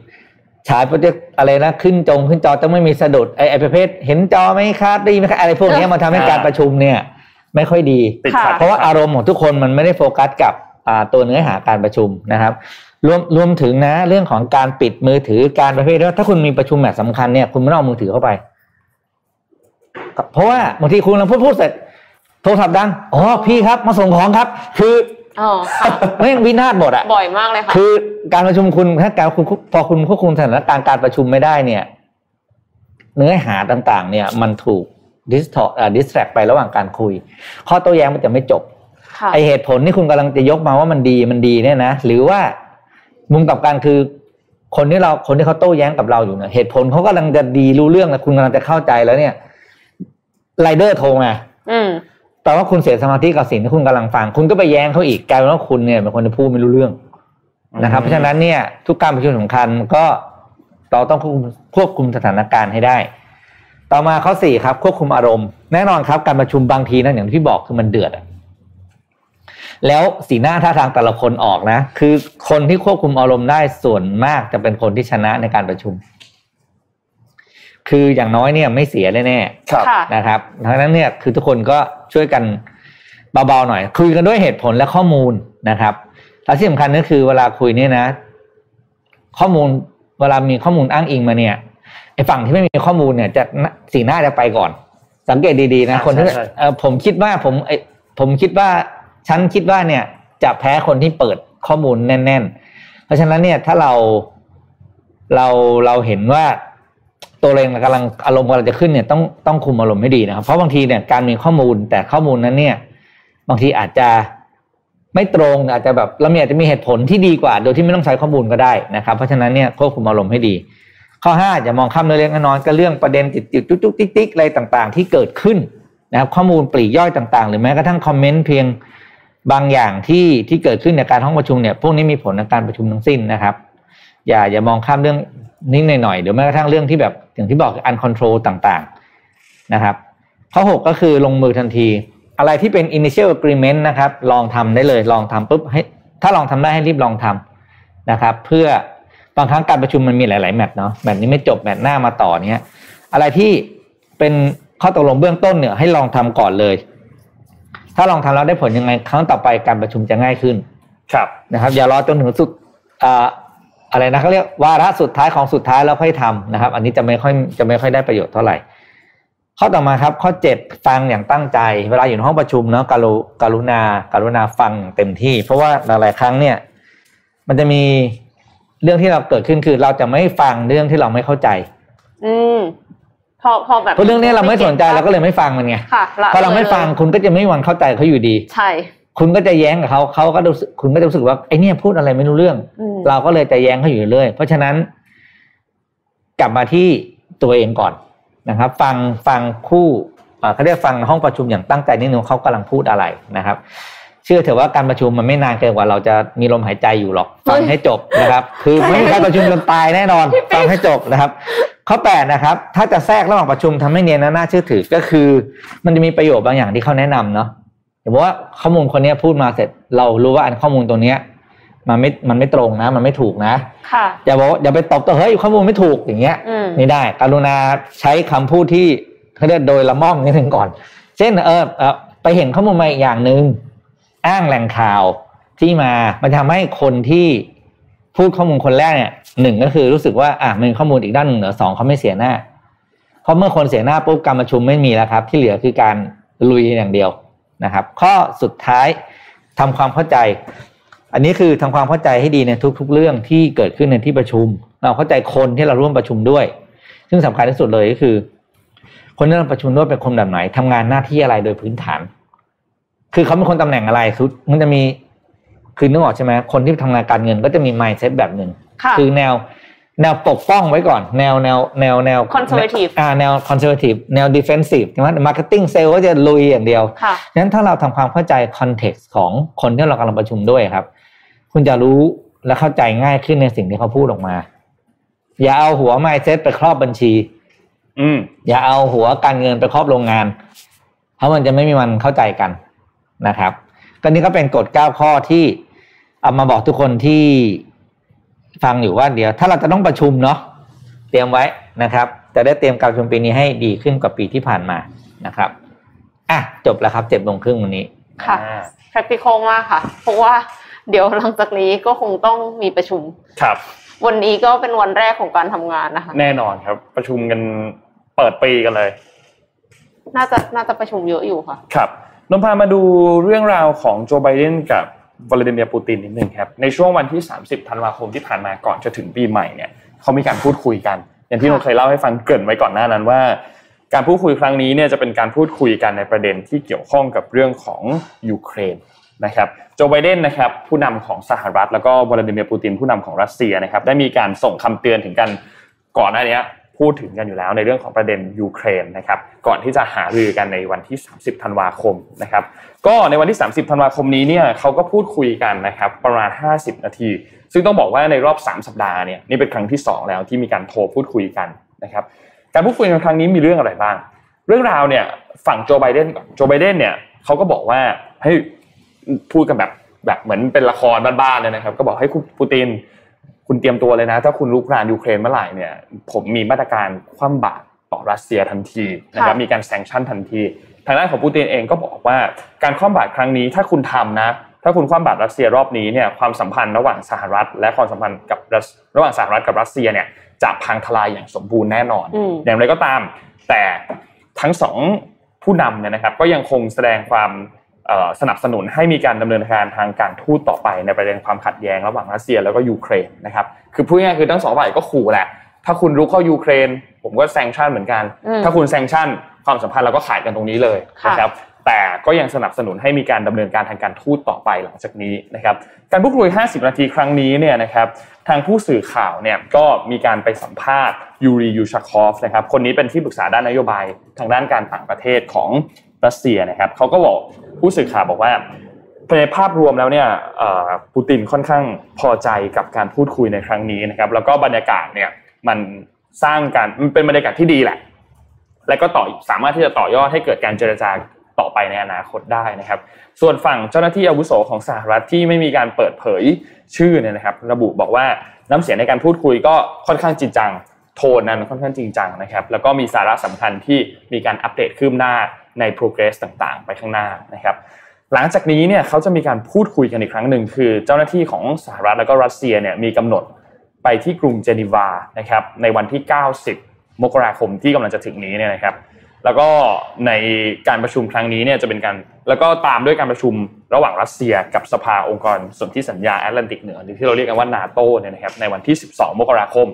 ฉาย project อะไรนะขึ้นจงขึ้นจอต้องไม่มีสะดุดไอ้ไอ้ประเภท เห็นจอไหมครับได้ยินไหมครับอะไรพวกเนี้ยมันทำให้การประชุมเนี่ย ไม่ค่อยดีติดขัดเพราะว่าอารมณ์ของทุกคนมันไม่ได้โฟกัสกับอ่าตัวเนื้อหาการประชุมนะครับ รวมรวมถึงนะ เรื่องของการปิดมือถือการประเภทว่าถ้าคุณมีประชุมแบบสำคัญเนี่ยคุณไม่ต้องเอามือถือเข้าไป เพราะว่าบางทีคุณกำลังพูดพูดเสร็จโทรศัพท์ดังอ๋อพี่ครับมาส่งของครับ คือ อ๋อค่ะไม่งวินาศหมดอะบ่อยมากเลยค่ะคือการประชุมคุณถ้าการคุณพอคุณควบคุมสถานการณ์การประชุมไม่ได้เนี่ย เนื้อหาต่างๆ เนี่ย มันถูกดิสทอดิสแทรกไประหว่างการคุย ข้อโต้แย้งมันจะไม่จบค่ะไอเหตุผลที่คุณกำลังจะยกมาว่ามันดีมันดีเนี่ยนะหรือว่ามุมกลับกันคือ คนที่เราคนที่เขาโต้แย้งกับเราอยู่เนี่ยเหตุผลเขากำลังจะดีรู้เรื่องแล้วคุณกำลังจะเข้าใจแล้วเนี่ยไรเดอร์โทรมาอืม แปลว่าคุณเสียสมาธิกับสิ่งที่คุณกำลังฟัง คุณก็ไปแย้งเขาอีกกลายเป็นว่าคุณเนี่ยเป็นคนที่พูดไม่รู้เรื่องนะครับ เพราะฉะนั้นเนี่ย ทุกการประชุมสำคัญก็เราต้องควบคุมควบคุมสถานการณ์ให้ได้ ต่อมาข้อสี่ครับ ควบคุมอารมณ์ แน่นอนครับการประชุมบางทีนะอย่างที่บอกคือมันเดือดอะแล้วสีหน้าท่าทางแต่ละคนออกนะ คือคนที่ควบคุมอารมณ์ได้ส่วนมากจะเป็นคนที่ชนะในการประชุม คืออย่างน้อยเนี่ยไม่เสียแน่ๆครับค่ะนะครับดังนั้นเนี่ยคือทุกคนก็ช่วยกันเบาๆหน่อย คุยกันด้วยเหตุผลและข้อมูลนะครับและที่สำคัญก็คือเวลาคุยเนี่ยนะ ข้อมูลเวลามีข้อมูลอ้างอิงมาเนี่ยไอ้ฝั่งที่ไม่มีข้อมูลเนี่ย จะสีหน้าจะไปก่อน สังเกตดีๆนะใช่คนที่ใช่เอ่อผมคิดว่าผมไอ้ผมคิดว่าฉันคิดว่าเนี่ยจะแพ้คนที่เปิดข้อมูลแน่น ๆ เพราะฉะนั้นเนี่ยถ้าเราเราเราเห็นว่า ตัวเองกำลังอารมณ์กำลังจะขึ้นเนี่ยต้องต้องคุมอารมณ์ให้ดีนะครับ เพราะบางทีเนี่ยการมีข้อมูลแต่ข้อมูลนั้นเนี่ย บางทีอาจจะไม่ตรงอาจจะแบบเรามีอาจจะมีเหตุผลที่ดีกว่า โดยที่ไม่ต้องใช้ข้อมูลก็ได้นะครับ เพราะฉะนั้นเนี่ยควบคุมอารมณ์ให้ดี ข้อห้าอย่ามองข้ามเรื่องเล็กน้อยก็เรื่องประเด็นติดติดจุกจุกติ๊กติ๊กอะไรต่างๆ ที่เกิดขึ้นนะครับ ข้อมูลปลีกย่อยต่างๆ หรือแม้กระทั่งคอมเมนต์เพียงบางอย่างที่ที่เกิดขึ้นในการห้องประชุมเนี่ยพวกนี้มีผลในการประชุมทั้งสิ้นนะครับ อย่าอย่ามองข้ามเรื่องนิดหน่อยๆหรือแม้กระทั่งเรื่องที่แบบอย่างที่บอกอัน control ต่างๆนะครับข้อหกก็คือลงมือทันที อะไรที่เป็น initial agreement นะครับ ลองทำได้เลยลองทำปุ๊บให้ถ้าลองทำได้ให้รีบลองทำนะครับ เพื่อบางครั้งการประชุมมันมีหลาย ๆ แมตช์เนาะแมตช์นี้ไม่จบแมตช์หน้ามาต่อเนี้ยอะไรที่เป็นข้อตกลงเบื้องต้นเนี่ยให้ลองทำก่อนเลย ถ้าลองทำแล้วได้ผลยังไงครั้งต่อไปการประชุมจะง่ายขึ้น ครับนะครับ อย่ารอจนถึงสุด อ่าอะไรนะเขาเรียกวาระสุดท้ายของสุดท้ายแล้วค่อยทำนะครับ อันนี้จะไม่ค่อยจะไม่ค่อยได้ประโยชน์เท่าไหร่ ข้อต่อมาครับ ข้อเจ็ดฟังอย่างตั้งใจ เวลาอยู่ในห้องประชุมเนาะการุการุณาการุณาฟังอย่างเต็มที่ เพราะว่าหลายๆครั้งเนี่ย มันจะมีเรื่องที่เราเกิดขึ้นคือเราจะไม่ฟังเรื่องที่เราไม่เข้าใจ อืมพอพอแบบเพราะเรื่องนี้เราไม่สนใจเราก็เลยไม่ฟังมันไงค่ะละพอเราไม่ฟังคุณก็จะไม่มีวันเข้าใจเขาอยู่ดี ใช่ คุณก็จะแย้งกับเขาเขาก็รู้สึกคุณก็จะรู้สึกว่าไอ้เนี่ยพูดอะไรไม่รู้เรื่องอืมเราก็เลยจะแย้งเขาอยู่เรื่อยเพราะฉะนั้น กลับมาที่ตัวเองก่อนนะครับ ฟังฟังคู่เอ่อเขาเรียกฟังห้องประชุมอย่างตั้งใจนิดนึงว่าเขากำลังพูดอะไรนะครับ เชื่อเถอะว่าการประชุมมันไม่นานเกินกว่าเราจะมีลมหายใจอยู่หรอกฟังให้จบนะครับ คือไม่มีการประชุมจนตายแน่นอนฟังให้จบนะครับ ข้อแปดนะครับ ถ้าจะแทรกระหว่างประชุมทำให้เนียนและน่าเชื่อถือก็คือ มันจะมีประโยชน์บางอย่างที่เขาแนะนำเนาะ สมมติว่าข้อมูลคนเนี้ยพูดมาเสร็จ เรารู้ว่าอันข้อมูลตัวเนี้ย มันไม่มันไม่ตรงนะ มันไม่ถูกนะค่ะอย่าบอกว่าอย่าไปตบตัวเฮ้ยข้อมูลไม่ถูกอย่างเงี้ยอืมไม่ได้ กรุณาใช้คำพูดที่เขาเรียกโดยละม่อมนิดนึงก่อน เช่นเออเออไปเห็นข้อมูลมาอีกอย่างหนึ่งอ้างแหล่งข่าวที่มามันทำให้คนที่พูดข้อมูลคนแรกเนี่ยหนึ่งก็คือรู้สึกว่าอะมันมีข้อมูลอีกด้านหนึ่งเหนือสองเขาไม่เสียหน้าเพราะเมื่อคนเสียหน้าปุ๊บการประชุมไม่มีแล้วครับ ที่เหลือคือการลุยอย่างเดียว นะครับ ข้อสุดท้ายทำความเข้าใจ อันนี้คือทำความเข้าใจให้ดีในทุก ๆ เรื่องที่เกิดขึ้นในที่ประชุม เราเข้าใจคนที่เราร่วมประชุมด้วย ซึ่งสำคัญที่สุดเลยก็คือ คนที่เราประชุมด้วยเป็นคนแบบไหนทำงานหน้าที่อะไรโดยพื้นฐาน คือเขาเป็นคนตำแหน่งอะไรคือมันจะมีคือนึกออกใช่ไหมคนที่ทำงานการเงินก็จะมี mindset แบบหนึ่งค่ะคือแนว แนวปกป้องไว้ก่อน แนวแนวแนวแนว Conservative อ่าแนว conservative แนว defensive ใช่ไหม marketing sale ก็จะลุยอย่างเดียวค่ะนั้นถ้าเราทำความเข้าใจ context ของคนที่เรากำลังประชุมด้วยครับ คุณจะรู้และเข้าใจง่ายขึ้นในสิ่งที่เขาพูดออกมา อย่าเอาหัว mindset ไปครอบบัญชี อืมอย่าเอาหัวการเงินไปครอบโรงงาน เพราะมันจะไม่มีวันเข้าใจกันนะครับ ก็นี่ก็เป็นกฎเก้าข้อที่เอามาบอกทุกคนที่ ฟังอยู่ว่าเดี๋ยว ถ้าเราจะต้องประชุมเนาะเตรียมไว้นะครับจะได้เตรียมการประชุมปีนี้ให้ดีขึ้นกว่าปีที่ผ่านมานะครับอะจบแล้วครับเจ็ดโมงครึ่งวันนี้ค่ะอ่า practical มากค่ะ เพราะว่าเดี๋ยวหลังจากนี้ก็คงต้องมีประชุมครับ วันนี้ก็เป็นวันแรกของการทำงานนะคะ แน่นอนครับ ประชุมกันเปิดปีกันเลย น่าจะน่าจะประชุมเยอะอยู่ค่ะ ครับนนพามาดูเรื่องราวของโจไบเดนกับ วลาดิเมียร์ปูตินนิดนึงครับในช่วงวันที่ 30 ธันวาคมที่ผ่านมาก่อนจะถึงปีใหม่เนี่ยเขามีการพูดคุยกัน อย่างที่นนเคยเล่าให้ฟังเกริ่นไว้ก่อนหน้านั้นว่า การพูดคุยครั้งนี้เนี่ยจะเป็นการพูดคุยกันในประเด็นที่เกี่ยวข้องกับเรื่องของยูเครนนะครับโจไบเดนนะครับผู้นำของสหรัฐ แล้วก็วลาดิเมียร์ปูตินผู้นำของรัสเซียนะครับได้มีการส่งคำเตือนถึงกันก่อนหน้านี้ พูดถึงกันอยู่แล้วในเรื่องของประเด็นยูเครนนะครับก่อนที่จะหารือกันในวันที่ 30 ธันวาคมนะครับก็ในวันที่ 30 ธันวาคมนี้เนี่ยเขาก็พูดคุยกันนะครับประมาณ 50 นาที ซึ่งต้องบอกว่าในรอบ 3 สัปดาห์เนี่ยนี่เป็นครั้งที่ 2 แล้วที่มีการโทรพูดคุยกันนะครับการพูดคุยกันครั้งนี้มีเรื่องอะไรบ้าง เรื่องราวเนี่ยฝั่งโจไบเดนก่อนโจไบเดนเนี่ยเขาก็บอกว่าให้พูดกันแบบแบบเหมือนเป็นละครบ้านๆเลยนะครับ ก็บอกให้คุณปูติน คุณเตรียมตัวเลยนะ ถ้าคุณลุกรานยูเครนเมื่อไหร่เนี่ย ผมมีมาตรการคว่ำบาตรต่อรัสเซียทันทีนะครับค่ะมีการ sanction ทันที ทางด้านของปูตินเองก็บอกว่าการคว่ำบาตรครั้งนี้ถ้าคุณทำนะ ถ้าคุณคว่ำบาตรรัสเซียรอบนี้เนี่ยความสัมพันธ์ระหว่างสหรัฐ และความสัมพันธ์กับรัสระหว่างสหรัฐกับรัสเซียเนี่ยจะพังทลายอย่างสมบูรณ์แน่นอนอืมอย่างไรก็ตาม แต่ทั้งสองผู้นำเนี่ยนะครับก็ยังคงแสดงความเอ่อ สนับสนุนให้มีการดำเนินการทางการทูตต่อไปในประเด็นความขัดแย้งระหว่างรัสเซียแล้วก็ยูเครนนะครับคือพูดง่ายๆคือทั้งสองฝ่ายก็ขู่แหละ ถ้าคุณรุกเข้ายูเครน ผมก็แซงชั่นเหมือนกันอืมถ้าคุณแซงชั่นความสัมพันธ์เราก็ขาดกันตรงนี้เลยค่ะนะครับแต่ก็ยังสนับสนุนให้มีการดำเนินการทางการทูตต่อไปหลังจากนี้นะครับการพูดคุย 50 นาทีครั้งนี้เนี่ยนะครับทางผู้สื่อข่าวเนี่ยก็มีการไปสัมภาษณ์ยูรียูชาคอฟนะครับคนนี้เป็นที่ปรึกษาด้านนโยบายทางด้านการต่างประเทศของ รัสเซียนะครับเขาก็บอกผู้สื่อข่าวบอกว่าในภาพรวมแล้วเนี่ยปูตินค่อนข้างพอใจกับการพูดคุยในครั้งนี้นะครับ แล้วก็บรรยากาศเนี่ยมันสร้างการมันเป็นบรรยากาศที่ดีแหละ และก็ต่อสามารถที่จะต่อยอดให้เกิดการเจรจาต่อไปในอนาคตได้นะครับ ส่วนฝั่งเจ้าหน้าที่อาวุโสของสหรัฐที่ไม่มีการเปิดเผยชื่อเนี่ยนะครับ ระบุบอกว่าน้ำเสียงในการพูดคุยก็ค่อนข้างจริงจัง โทนนั้นค่อนข้างจริงจังนะครับแล้วก็มีสาระสำคัญที่มีการอัปเดตคืบหน้าใน progress ต่างๆ ไปข้างหน้านะครับหลังจากนี้เนี่ยเขาจะมีการพูดคุยกันอีกครั้งหนึ่งคือ เจ้าหน้าที่ของสหรัฐแล้วก็รัสเซียเนี่ยมีกำหนดไปที่กรุงเจนีวานะครับในวันที่ 90 มกราคมที่กำลังจะถึงนี้เนี่ยนะครับแล้วก็ในการประชุมครั้งนี้เนี่ยจะเป็นการแล้วก็ตามด้วยการประชุมระหว่างรัสเซียกับสภาองค์กรสนธิสัญญาแอตแลนติกเหนือหรือที่เราเรียกกันว่านาโตเนี่ยนะครับในวันที่ 12 มกราคม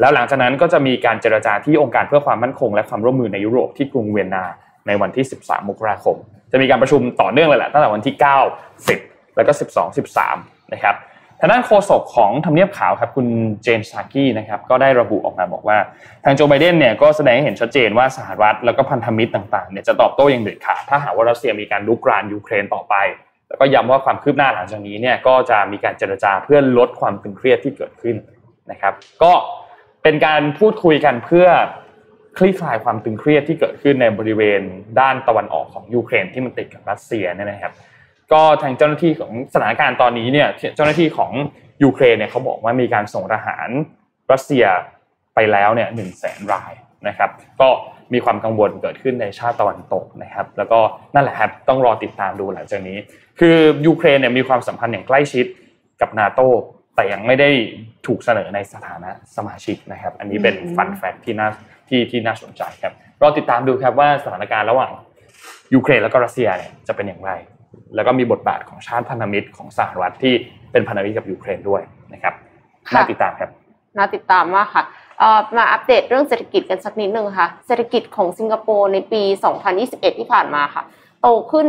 แล้วหลังจากนั้นก็จะมีการเจรจาที่องค์การเพื่อความมั่นคง และความร่วมมือในยุโรปที่กรุงเวียนนาในวันที่ 13 มกราคม จะมีการประชุมต่อเนื่องเลยแหละตั้งแต่วันที่ 9 10 แล้วก็ 12 13 นะครับทางด้านโฆษกของทำเนียบขาวครับคุณเจนซากี้นะครับก็ได้ระบุออกมาบอกว่า ทางโจไบเดนเนี่ยก็แสดงให้เห็นชัดเจนว่าสหรัฐแล้วก็พันธมิตรต่างๆเนี่ยจะตอบโต้อย่างเด็ดขาดถ้าหากว่ารัสเซียมีการลุกรานยูเครนต่อไป แล้วก็ย้ำว่าความคืบหน้าหลังจากนี้เนี่ยก็จะมีการเจรจาเพื่อลดความตึงเครียดที่เกิดขึ้นนะครับ ก็ เป็นการพูดคุยกันเพื่อคลี่คลายความตึงเครียดที่เกิดขึ้นในบริเวณด้านตะวันออกของยูเครนที่มันติดกับรัสเซียเนี่ยนะครับ ก็ทางเจ้าหน้าที่ของสถานการณ์ตอนนี้เนี่ยเจ้าหน้าที่ของยูเครนเนี่ยเขาบอกว่ามีการส่งทหารรัสเซียไปแล้วเนี่ยหนึ่งแสนรายนะครับ ก็มีความกังวลเกิดขึ้นในชาติตะวันตกนะครับ แล้วก็นั่นแหละครับต้องรอติดตามดูหลังจากนี้ คือยูเครนเนี่ยมีความสัมพันธ์อย่างใกล้ชิดกับนาโต แต่ยังไม่ได้ถูกเสนอในสถานะสมาชิกนะครับ อันนี้เป็นอืม fun fact ที่น่าที่ที่น่าสนใจครับรอติดตามดูครับว่าสถานการณ์ระหว่างยูเครนแล้วก็รัสเซียเนี่ยจะเป็นอย่างไร แล้วก็มีบทบาทของชาติพันธมิตรของสหรัฐที่เป็นพันธมิตรกับยูเครนด้วยนะครับค่ะน่าติดตามครับน่าติดตามมากค่ะเอ่อมาอัปเดตเรื่องเศรษฐกิจกันสักนิดนึงค่ะเศรษฐกิจของสิงคโปร์ในปี 2021 ที่ผ่านมาค่ะ โตขึ้น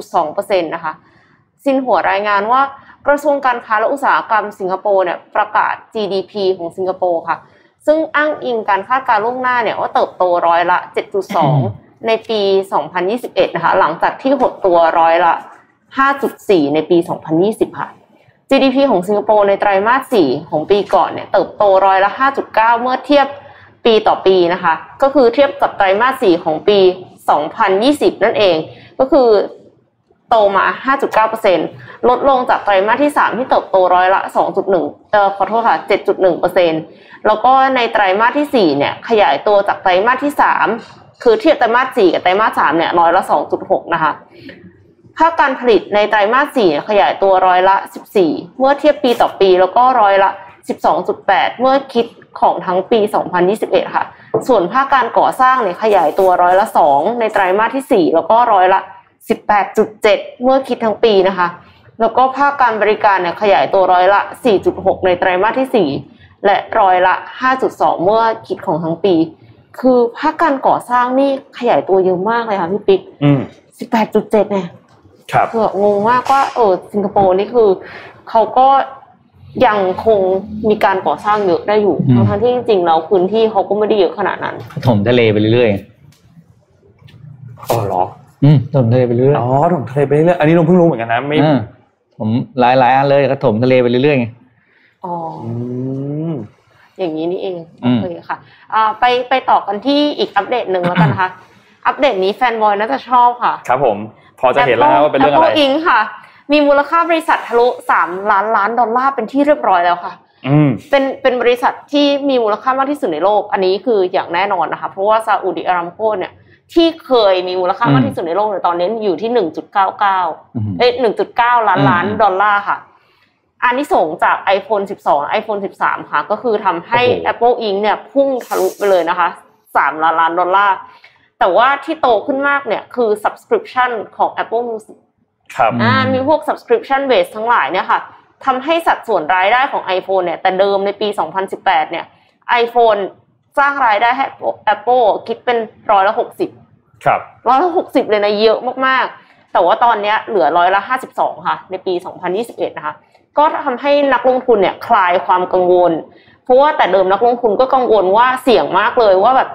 7.2%นะคะซินหัวรายงานว่า กระทรวงการค้าและอุตสาหกรรมสิงคโปร์เนี่ยประกาศ GDP ของสิงคโปร์ค่ะ ซึ่งอ้างอิงการคาดการณ์ล่วงหน้าเนี่ยว่าเติบโตร้อยละ 7.2 ในปี 2021 นะคะ หลังจากที่หดตัวร้อยละ 5.4 ในปี 2020 ค่ะ GDP ของสิงคโปร์ในไตรมาส 4 ของปีก่อนเนี่ยเติบโตร้อยละ 5.9 เมื่อเทียบปีต่อปีนะคะ ก็คือเทียบกับไตรมาส 4 ของปี 2020 นั่นเอง ก็คือ โตมา 5.9%ลดลงจากไตรมาสที่ 3 ที่เติบโตร้อยละ 2.1 เอ่อขอโทษค่ะ 7.1%แล้วก็ในไตรมาสที่ 4 เนี่ย ขยายตัวจากไตรมาสที่ 3 คือเทียบไตรมาส 4 กับไตรมาส 3 เนี่ยร้อยละ 2.6 นะคะ ภาคการผลิตในไตรมาสสี่ขยายตัวร้อยละ 14 เมื่อเทียบปีต่อปีแล้วก็ร้อยละ 12.8 เมื่อคิดของทั้งปี 2021 ค่ะ ส่วนภาคการก่อสร้างเนี่ยขยายตัวร้อยละ 2 ในไตรมาสที่ 4 แล้วก็ร้อยละ 18.7 เมื่อคิดทั้งปีนะคะ แล้วก็ภาคการบริการเนี่ยขยายตัวร้อยละ 4.6 ในไตรมาสที่ 4 และร้อยละ 5.2 เมื่อคิดของทั้งปี คือภาคการก่อสร้างนี่ขยายตัวเยอะมากเลยค่ะพี่ปิ๊กอืม18.7 เนี่ยครับคือแบบงงมากว่าเออสิงคโปร์นี่คือเขาก็ยังคงมีการก่อสร้างเยอะได้อยู่อืมทั้งๆที่จริงๆแล้วพื้นที่เขาก็ไม่ได้เยอะขนาดนั้นถมทะเลไปเรื่อยอ๋อเหรอๆ อืมถมทะเลไปเรื่อยอ๋อถมทะเลไปเรื่อยอันนี้เราเพิ่งรู้เหมือนกันนะไม่อ่าผมหลายหลายๆอันเลยก็ถมทะเลไปเรื่อยๆไงอ๋ออืมอย่างนี้นี่เองอืโอมเคค่ะอ่าไปไปต่อกันที่อีกอัปเดตหนึ่งแล้วกันนะคะ อัปเดตนี้แฟนบอยน่าจะชอบค่ะ ครับผม พอจะเห็นแล้วว่าเป็นเรื่องอะไร Apple Inc. ค่ะ มีมูลค่าบริษัททะลุ3ล้านล้านดอลลาร์เป็นที่เรียบร้อยแล้วค่ะอืมเป็นเป็นบริษัทที่มีมูลค่ามากที่สุดในโลก อันนี้คืออย่างแน่นอนนะคะ เพราะว่าซาอุดิอารามโกเนี่ย ที่เคยมีมูลค่ามากที่สุดในโลกในยตอนนี้อยู่ที่หนึ่งจุดเก้าเก้าอืมเอ้ยหนึ่งจุดเก้าล้านล้านอืมดอลลาร์ค่ะ อันนี้ส่งส์จาก iPhone 12 iPhone 13 ค่ะ ก็คือทำให้โอ้โห Apple Inc. เนี่ยพุ่งทะลุไปเลยนะคะ3ล้านล้านดอลลาร์ แต่ว่าที่โตขึ้นมากเนี่ยคือ subscription ของ Apple Music ครับอ่ามีพวก subscription base ทั้งหลายเนี่ยค่ะทำให้สัดส่วนรายได้ของ iPhone เนี่ยแต่เดิมในปี 2018 เนี่ย iPhone สร้างรายได้ให้ Apple คิดเป็นร้อยละ60ครับร้อยละ60เลยนะเยอะมากๆ แต่ว่าตอนเนี้ยเหลือร้อยละ52ค่ะ ในปี2021นะคะ ก็ทำให้นักลงทุนเนี่ยคลายความกังวล เพราะว่าแต่เดิมนักลงทุนก็กังวลว่าเสี่ยงมากเลยว่าแบบ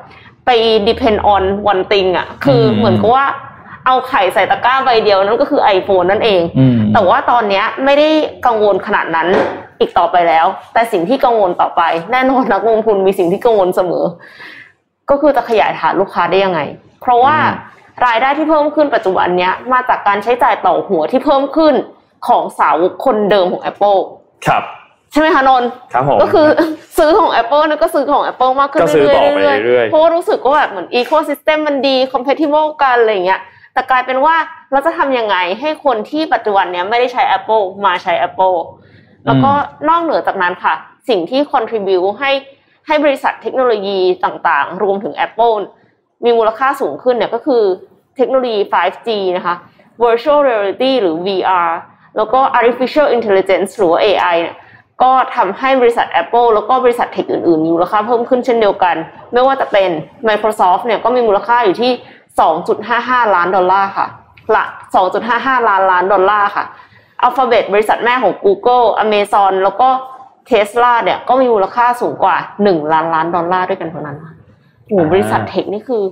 ไป depend on one thing อะ คือเหมือนกับว่า เอาไข่ใส่ตะกร้าใบเดียวนั่นก็คือ iPhone นั่นเองอืมแต่ว่าตอนเนี้ยไม่ได้กังวลขนาดนั้นอีกต่อไปแล้ว แต่สิ่งที่กังวลต่อไป แน่นอนนักลงทุนมีสิ่งที่กังวลเสมอ ก็คือจะขยายฐานลูกค้าได้ยังไง เพราะว่าอืมรายได้ที่เพิ่มขึ้นปัจจุบันเนี้ยมาจากการใช้จ่ายต่อหัวที่เพิ่มขึ้นของสาวกคนเดิมของ Apple ครับใช่ไหมคะนนท์ครับผมก็คือซื้อของ Apple นั่นก็ซื้อของ Apple มากขึ้นก็ซื้อเรื่ต่ออยไปๆเรื่อยเรื่อยๆๆเพราะว่ารู้สึกว่าแบบเหมือน ecosystem มันดี compatible กันอะไรอย่างเงี้ย แต่กลายเป็นว่าเราจะทำยังไงให้คนที่ปัจจุบันเนี้ยไม่ได้ใช้ Apple มาใช้ Apple แล้วก็นอกเหนือจากนั้นค่ะ สิ่งที่ contribute ให้ให้บริษัทเทคโนโลยีต่างๆ รวมถึง Apple มีมูลค่าสูงขึ้นเนี่ยก็คือเทคโนโลยี 5G นะคะ virtual reality หรือ VR แล้วก็ artificial intelligence หรือว่า AI เนี่ยก็ทำให้บริษัท Apple แล้วก็บริษัท tech อื่นๆมีมูลค่าเพิ่มขึ้นเช่นเดียวกัน ไม่ว่าจะเป็น Microsoft เนี่ยก็มีมูลค่าอยู่ที่ 2.55 ล้านดอลลาร์ค่ะละ2.55 ล้านล้านดอลลาร์ค่ะ Alphabet บริษัทแม่ของ Google Amazon แล้วก็ Tesla เนี่ยก็มีมูลค่าสูงกว่า 1 ล้านล้านดอลลาร์ด้วยกันทั้งนั้นค่ะโอ้โหบริษัทเทคนี่คือ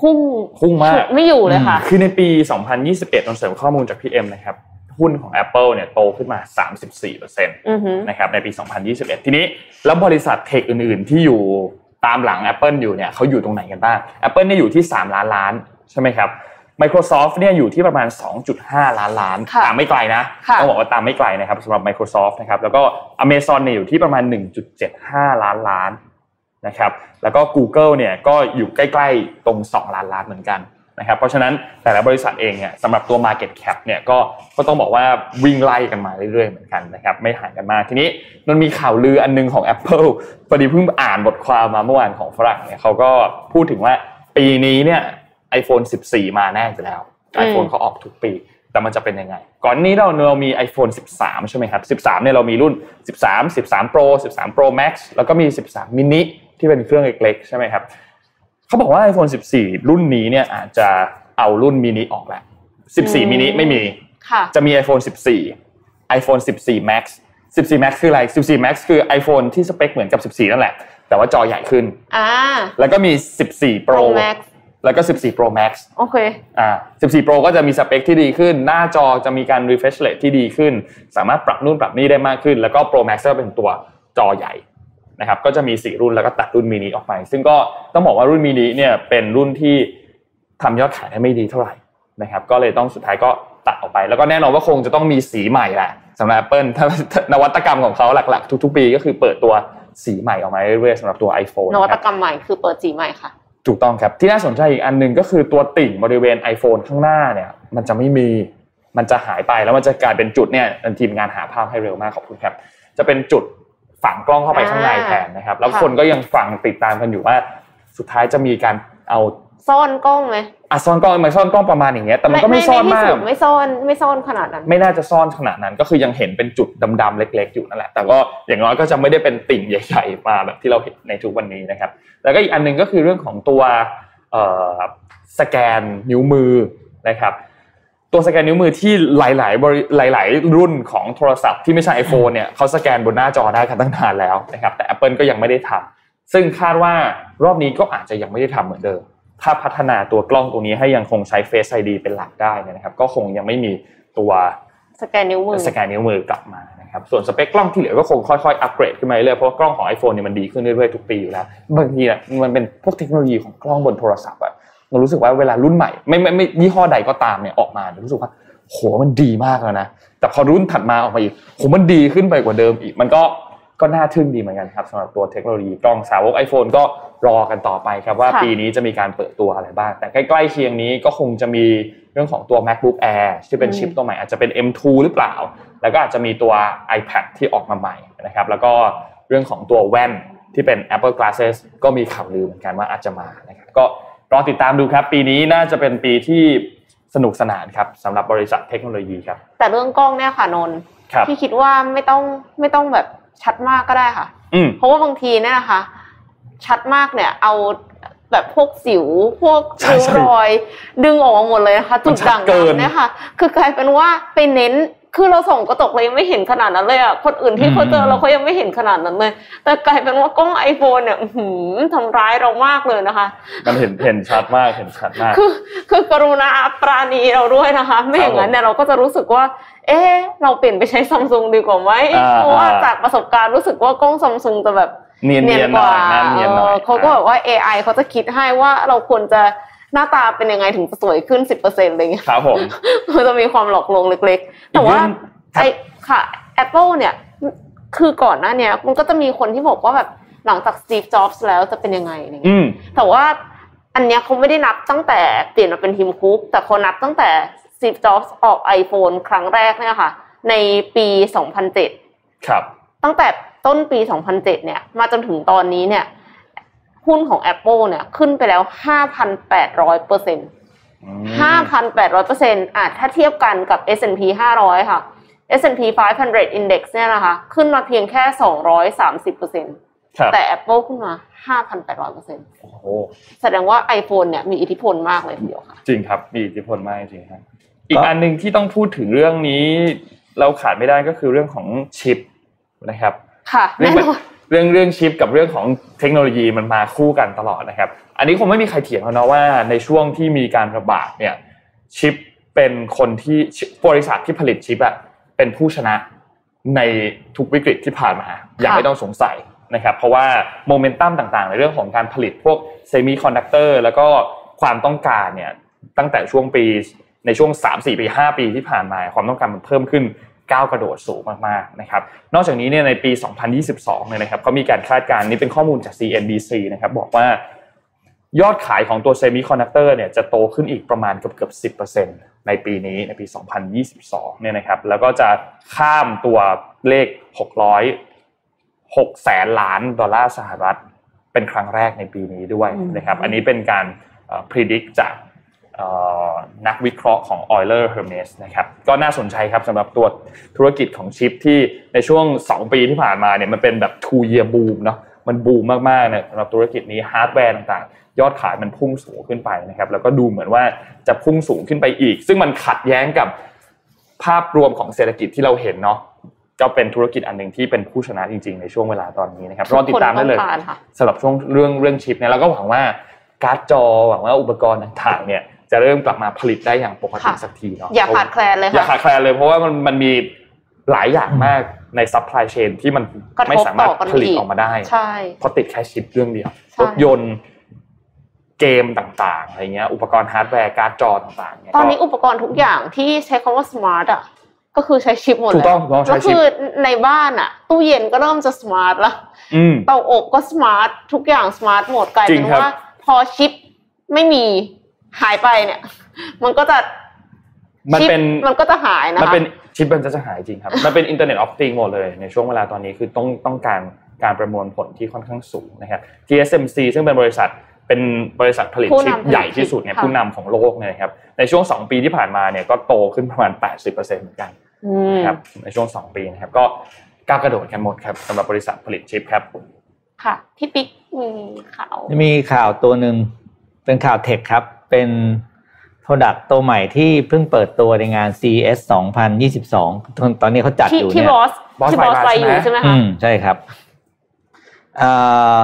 พุ่งพุ่งมากฉุดไม่อยู่เลยค่ะ คือในปี 2021ตอนเสริมข้อมูลจากพี่เอ็มนะครับ หุ้นของ Apple เนี่ยโตขึ้นมา 34%อือหือนะครับในปี 2021 ทีนี้แล้วบริษัทเทคอื่น ๆ ที่อยู่ ตามหลัง Apple อยู่เนี่ยเขาอยู่ตรงไหนกันบ้าง Apple เนี่ยอยู่ที่ 3 ล้านล้านใช่ไหมครับ Microsoft เนี่ยอยู่ที่ประมาณ 2.5 ล้านล้านค่ะตามไม่ไกลนะค่ะต้องบอกว่าตามไม่ไกลนะครับสำหรับ Microsoft นะครับแล้วก็ Amazon เนี่ยอยู่ที่ประมาณ 1.75 ล้านล้านนะครับแล้วก็ Google เนี่ยก็อยู่ใกล้ ๆ ตรง 2 ล้านล้านเหมือนกัน นะครับเพราะฉะนั้นแต่ละบริษัทเองเนี่ยสำหรับตัว Market Cap เนี่ยก็ก็ต้องบอกว่าวิ่งไล่กันมาเรื่อยๆเหมือนกันนะครับไม่ห่างกันมากทีนี้มันมีข่าวลืออันนึงของ Apple พอดีเพิ่งอ่านบทความมาเมื่อวานของฝรั่งเนี่ยเขาก็พูดถึงว่าปีนี้เนี่ย iPhone 14 มาแน่อยู่แล้วอืม iPhone เขาออกทุกปีแต่มันจะเป็นยังไง ก่อนนี้เราเรามี iPhone 13 ใช่ไหมครับ 13เนี่ยเรามีรุ่น 13 13 Pro 13 Pro Max แล้วก็มี 13 mini ที่เป็นเครื่องเล็กๆ ใช่ไหมครับ เขาบอกว่า iPhone 14 รุ่นนี้เนี่ยอาจจะเอารุ่นมินิออกแล้วอืม14มินิไม่มีค่ะจะมี iPhone 14 iPhone 14 Max 14 Max คืออะไร 14 Max คือ iPhone ที่สเปคเหมือนกับ 14 นั่นแหละ แต่ว่าจอใหญ่ขึ้นอ่าแล้วก็มี 14 Pro Pro Max แล้วก็ 14 Pro Max โอเค อ่า 14 Pro ก็จะมีสเปคที่ดีขึ้น หน้าจอจะมีการ refresh rate ที่ดีขึ้น สามารถปรับนู่นปรับนี่ได้มากขึ้น แล้วก็ Pro Max ก็เป็นตัวจอใหญ่ นะครับก็จะมี 4 รุ่นแล้วก็ตัดรุ่นมินิออกไป ซึ่งก็ต้องบอกว่ารุ่นมินิเนี่ยเป็นรุ่นที่ทำยอดขายได้ไม่ดีเท่าไหร่นะครับก็เลยต้องสุดท้ายก็ตัดออกไป แล้วก็แน่นอนว่าคงจะต้องมีสีใหม่แหละสำหรับ Apple ถ้านวัตกรรมของเขาหลัก ๆ ทุก ๆ ปี ก็คือเปิดตัวสีใหม่ออกมาเรื่อยๆสำหรับตัว iPhone นวัตนะครับกรรมใหม่คือเปิดสีใหม่ค่ะถูกต้องครับที่น่าสนใจอีกอันหนึ่งก็คือตัวติ่งบริเวณ iPhone ข้างหน้าเนี่ยมันจะไม่มีมันจะหายไปแล้วมันจะกลายเป็นจุดเนี่ยทีมงานหาภาพให้เร็วมากขอบคุณครับ จะเป็นจุด ฝังกล้องเข้าไปข้างในแทนนะครับ แล้วค่ะคนก็ยังฟังติดตามกันอยู่ว่า สุดท้ายจะมีการเอาซ่อนกล้องไหมอะซ่อนกล้องมาซ่อนกล้องประมาณอย่างเงี้ยแต่มันก็ไม่ซ่อนที่มากสุดไม่ซ่อนไม่ซ่อนขนาดนั้น ไม่น่าจะซ่อนขนาดนั้นก็คือยังเห็นเป็นจุดดำๆเล็ก ๆ อยู่นั่นแหละ แต่ก็อย่างน้อยก็จะไม่ได้เป็นติ่งใหญ่ ๆ มาแบบที่เราเห็นในทุกวันนี้นะครับ แล้วก็อีกอันหนึงก็คือเรื่องของตัวเอ่อสแกนนิ้วมือนะครับ ตัวสแกนนิ้วมือที่หลายๆบริหลาย ๆ รุ่นของโทรศัพท์ที่ไม่ใช่ iPhone เนี่ยเขาสแกนบนหน้าจอได้กันตั้งนานแล้วนะครับแต่ Apple ก็ยังไม่ได้ทำซึ่งคาดว่ารอบนี้ก็อาจจะยังไม่ได้ทำเหมือนเดิม ถ้าพัฒนาตัวกล้องตัวนี้ให้ยังคงใช้ Face ID เป็นหลักได้เนยนะครับ ก็คงยังไม่มีตัวสแกนนิ้วมือสแกนนิ้วมือกลับมานะครับส่วนสเปคกล้องที่เหลือก็คงค่อยๆอัปเกรดขึ้นมาเรื่อยๆเพราะว่ากล้องของ iPhone เนี่ยมันดีขึ้นเรื่อยๆทุกปีอยู่แล้วบางทีอะมันเป็นพวกเทคโนโลยีของกล้องบนโทรศัพท์อะ เรารู้สึกว่าเวลารุ่นใหม่ไม่ไม่ไม่ยี่ห้อใดก็ตามเนี่ยออกมาเนี่ยรู้สึกว่าโหมันดีมากแล้วนะแต่พอรุ่นถัดมาออกมาอีกโหมันดีขึ้นไปกว่าเดิมอีก มันก็ก็น่าทึ่งดีเหมือนกันครับสำหรับตัวเทคโนโลยีกล้องสาวก iPhone ก็รอกันต่อไปครับว่าค่ะปีนี้จะมีการเปิดตัวอะไรบ้าง แต่ใกล้ๆเคียงนี้ก็คงจะมีเรื่องของตัว MacBook Air ที่เป็นชิปตัวใหม่อาจจะเป็น M2 หรือเปล่า แล้วก็อาจจะมีตัว iPad ที่ออกมาใหม่นะครับแล้วก็เรื่องของตัวแว่นที่เป็น Apple Glasses ก็มีข่าวลือเหมือนกันว่าอาจจะมานะครับก็ รอติดตามดูครับ ปีนี้น่าจะเป็นปีที่สนุกสนานครับสำหรับบริษัทเทคโนโลยีครับ แต่เรื่องกล้องเนี่ยค่ะนนท์ครับพี่คิดว่าไม่ต้องไม่ต้องแบบชัดมากก็ได้ค่ะอืมเพราะว่าบางทีเนี่ยนะคะ ชัดมากเนี่ย เอาแบบพวกสิวพวกใช่ริ้วใช่รอย ดึงออกมาหมดเลยนะคะมัจุนดชัดด่างเกินดำเนี่ยค่ะ คือกลายเป็นว่าไปเน้น คือเราส่องกระจกเรายังไม่เห็นขนาดนั้นเลยอะคนอื่นที่เขาเจอเราเขายังไม่เห็นขนาดนั้นเลย แต่กลายเป็นว่ากล้องไอโฟนเนี่ยอื้อหือทำร้ายเรามากเลยนะคะ มันเห็นเห็นชัดมากเห็นชัดมาก คือคือกรุณาปราณีเราด้วยนะคะ ไม่อย่างนั้นเนี่ยเราก็จะรู้สึกว่า เอ๊ะเราเปลี่ยนไปใช้ซัมซุงดีกว่าไหมอ่าเพราะว่าอ่าจากประสบการณ์รู้สึกว่ากล้องซัมซุงจะแบบเนียนเนียนๆกหน่อว่ายหน้าเนียนหน่อยเออเขาก็แบบว่า AI เขาจะคิดให้ว่าเราควรจะ หน้าตาเป็นยังไงถึงจะสวยขึ้น10%อะไรเงี้ยครับผมมันจะมีความหลอกลวงเล็กๆ แต่ว่าอีกเรื่องครับไอ้ค่ะ Apple เนี่ย คือก่อนหน้าเนี้ยมันก็จะมีคนที่บอกว่าแบบหลังจาก Steve Jobs แล้วจะเป็นยังไงอะไรเงี้ยอืมแต่ว่าอันเนี้ยเขาไม่ได้นับตั้งแต่เปลี่ยนมาเป็นทีมคุกแต่เขานับตั้งแต่ Steve Jobs ออก iPhone ครั้งแรกเนี่ยค่ะ ในปี 2007 ครับ ตั้งแต่ต้นปี 2007 เนี่ย มาจนถึงตอนนี้เนี่ย หุ้นของ Apple เนี่ยขึ้นไปแล้ว 5,800เปอร์เซ็นต์อืม5,800เปอร์เซ็นต์อะถ้าเทียบกันกับ S&P 500 ค่ะ S&P 500 Index เนี่ยนะคะ ขึ้นมาเพียงแค่ 230เปอร์เซ็นต์ครับแต่ Apple ขึ้นมา5,800เปอร์เซ็นต์โอ้โหแสดงว่า iPhone เนี่ยมีอิทธิพลมากเลยทีเดียวค่ะ จริงครับมีอิทธิพลมากจริงครับอีกอันหนึ่งที่ต้องพูดถึงเรื่องนี้ เราขาดไม่ได้ก็คือเรื่องของชิปนะครับค่ะเรื่แน่องนอน เรื่องเรื่องชิปกับเรื่องของเทคโนโลยีมันมาคู่กันตลอดนะครับ อันนี้คงไม่มีใครเถียงแล้วนะว่าในช่วงที่มีการระบาดเนี่ยชิปเป็นคนที่บริษัทที่ผลิตชิปอะเป็นผู้ชนะในทุกวิกฤตที่ผ่านมาอย่างไม่ต้องสงสัยนะครับ เพราะว่าโมเมนตัมต่างๆ ในเรื่องของการผลิตพวกเซมิคอนดักเตอร์แล้วก็ความต้องการเนี่ยตั้งแต่ช่วงปีในช่วง 3-4 ปี 5 ปีที่ผ่านมาความต้องการมันเพิ่มขึ้น ก้าวกระโดดสูงมากๆนะครับนอกจากนี้เนี่ยในปี 2022เนี่ยนะครับเขามีการคาดการณ์นี่เป็นข้อมูลจาก CNBC นะครับบอกว่ายอดขายของตัวเซมิคอนดักเตอร์เนี่ยจะโตขึ้นอีกประมาณเกือบเกือบ10%ในปีนี้ในปี 2022เนี่ยนะครับแล้วก็จะข้ามตัวเลข 600 6แสนล้านดอลลาร์สหรัฐเป็นครั้งแรกในปีนี้ด้วยนะครับอันนี้เป็นการเอ่อ predict จาก นักวิเคราะห์ของ Euler Hermes นะครับก็น่าสนใจครับสำหรับตัวธุรกิจของชิปที่ในช่วง 2 ปีที่ผ่านมาเนี่ยมันเป็นแบบ two year boom เนาะมันบูมมากๆเนี่ยสำหรับธุรกิจนี้ฮาร์ดแวร์ต่างๆ ยอดขายมันพุ่งสูงขึ้นไปนะครับแล้วก็ดูเหมือนว่าจะพุ่งสูงขึ้นไปอีก ซึ่งมันขัดแย้งกับภาพรวมของเศรษฐกิจที่เราเห็นเนาะก็เป็นธุรกิจอันหนึ่งที่เป็นผู้ชนะจริง ๆในช่วงเวลาตอนนี้นะครับรอติดตามได้เลยทุกคนต้องการค่ะสำหรับช่วงเรื่องเรื่องชิปเนี่ยเราก็หวังว่าการ์ดจอหวังว่าอุปกรณ์ต่างๆเนี่ย จะเริ่มกลับมาผลิตได้อย่างปกติค่ะสักทีเนาะอย่าขาดแคลนเลยอย่าค่ะขาดแคลนเลยเพราะว่ามันมันมีหลายอย่างมากในซัพพลายเชนที่มันกระทบไม่สามารถต่อกันผลิตอีกออกมาได้ใช่เพราะติดแค่ชิปเรื่องเดียวใช่รถยนต์เกมต่างๆอะไรเงี้ยอุปกรณ์ฮาร์ดแวร์การ์ดจอต่างๆเนี่ยตอนนี้ก็อุปกรณ์ทุกอย่างที่ใช้คำว่าสมาร์ทอะก็คือใช้ชิปหมดถูกต้องถูกต้องแล้วใช้ชิปคือในบ้านอะ ตู้เย็นก็เริ่มจะสมาร์ทละอืมเตาอบก็สมาร์ททุกอย่างสมาร์ทหมดกลายจริเป็งนครับว่าพอชิปไม่มี หายไปเนี่ย มันก็จะมันเป็นชิปมันก็จะหายนะคะมันเป็นชิปมันจะหายจริงครับ มันเป็นอินเทอร์เน็ตออฟ i ิงหมดเลยในช่วงเวลาตอนนี้คือต้องต้องการการประมวลผลที่ค่อนข้างสูงนะครับ TSMC ซึ่งเป็นบริษัทเป็นบริษัทผลิตผู้ชิปนำผลิตใหญ่ที่สุดเนี่ยค่ะผู้นำของโลกเนี่ยนะครับในช่วง 2 ปีที่ผ่านมาเนี่ยก็โตขึ้นประมาณ 80%เหมือนกันอืมนะครับในช่วง 2 ปีนะครับก็ก้าวกระโดดกันหมดครับสำหรับบริษัทผลิตชิปครับค่ะพี่ปิ๊กมีข่าวมีข่าวตัวหนึ่งเป็นข่าวเทคครับ เป็น Product ตัวใหม่ที่เพิ่งเปิดตัวในงาน CES 2022 ตอนตอนนี้เขาจัดที่อยู่ที่เนี่ยบอส Boss ที่บอสไปไปมาอยู่ใช่ไหมใช่ไหมอืคะมใช่ครับอ่า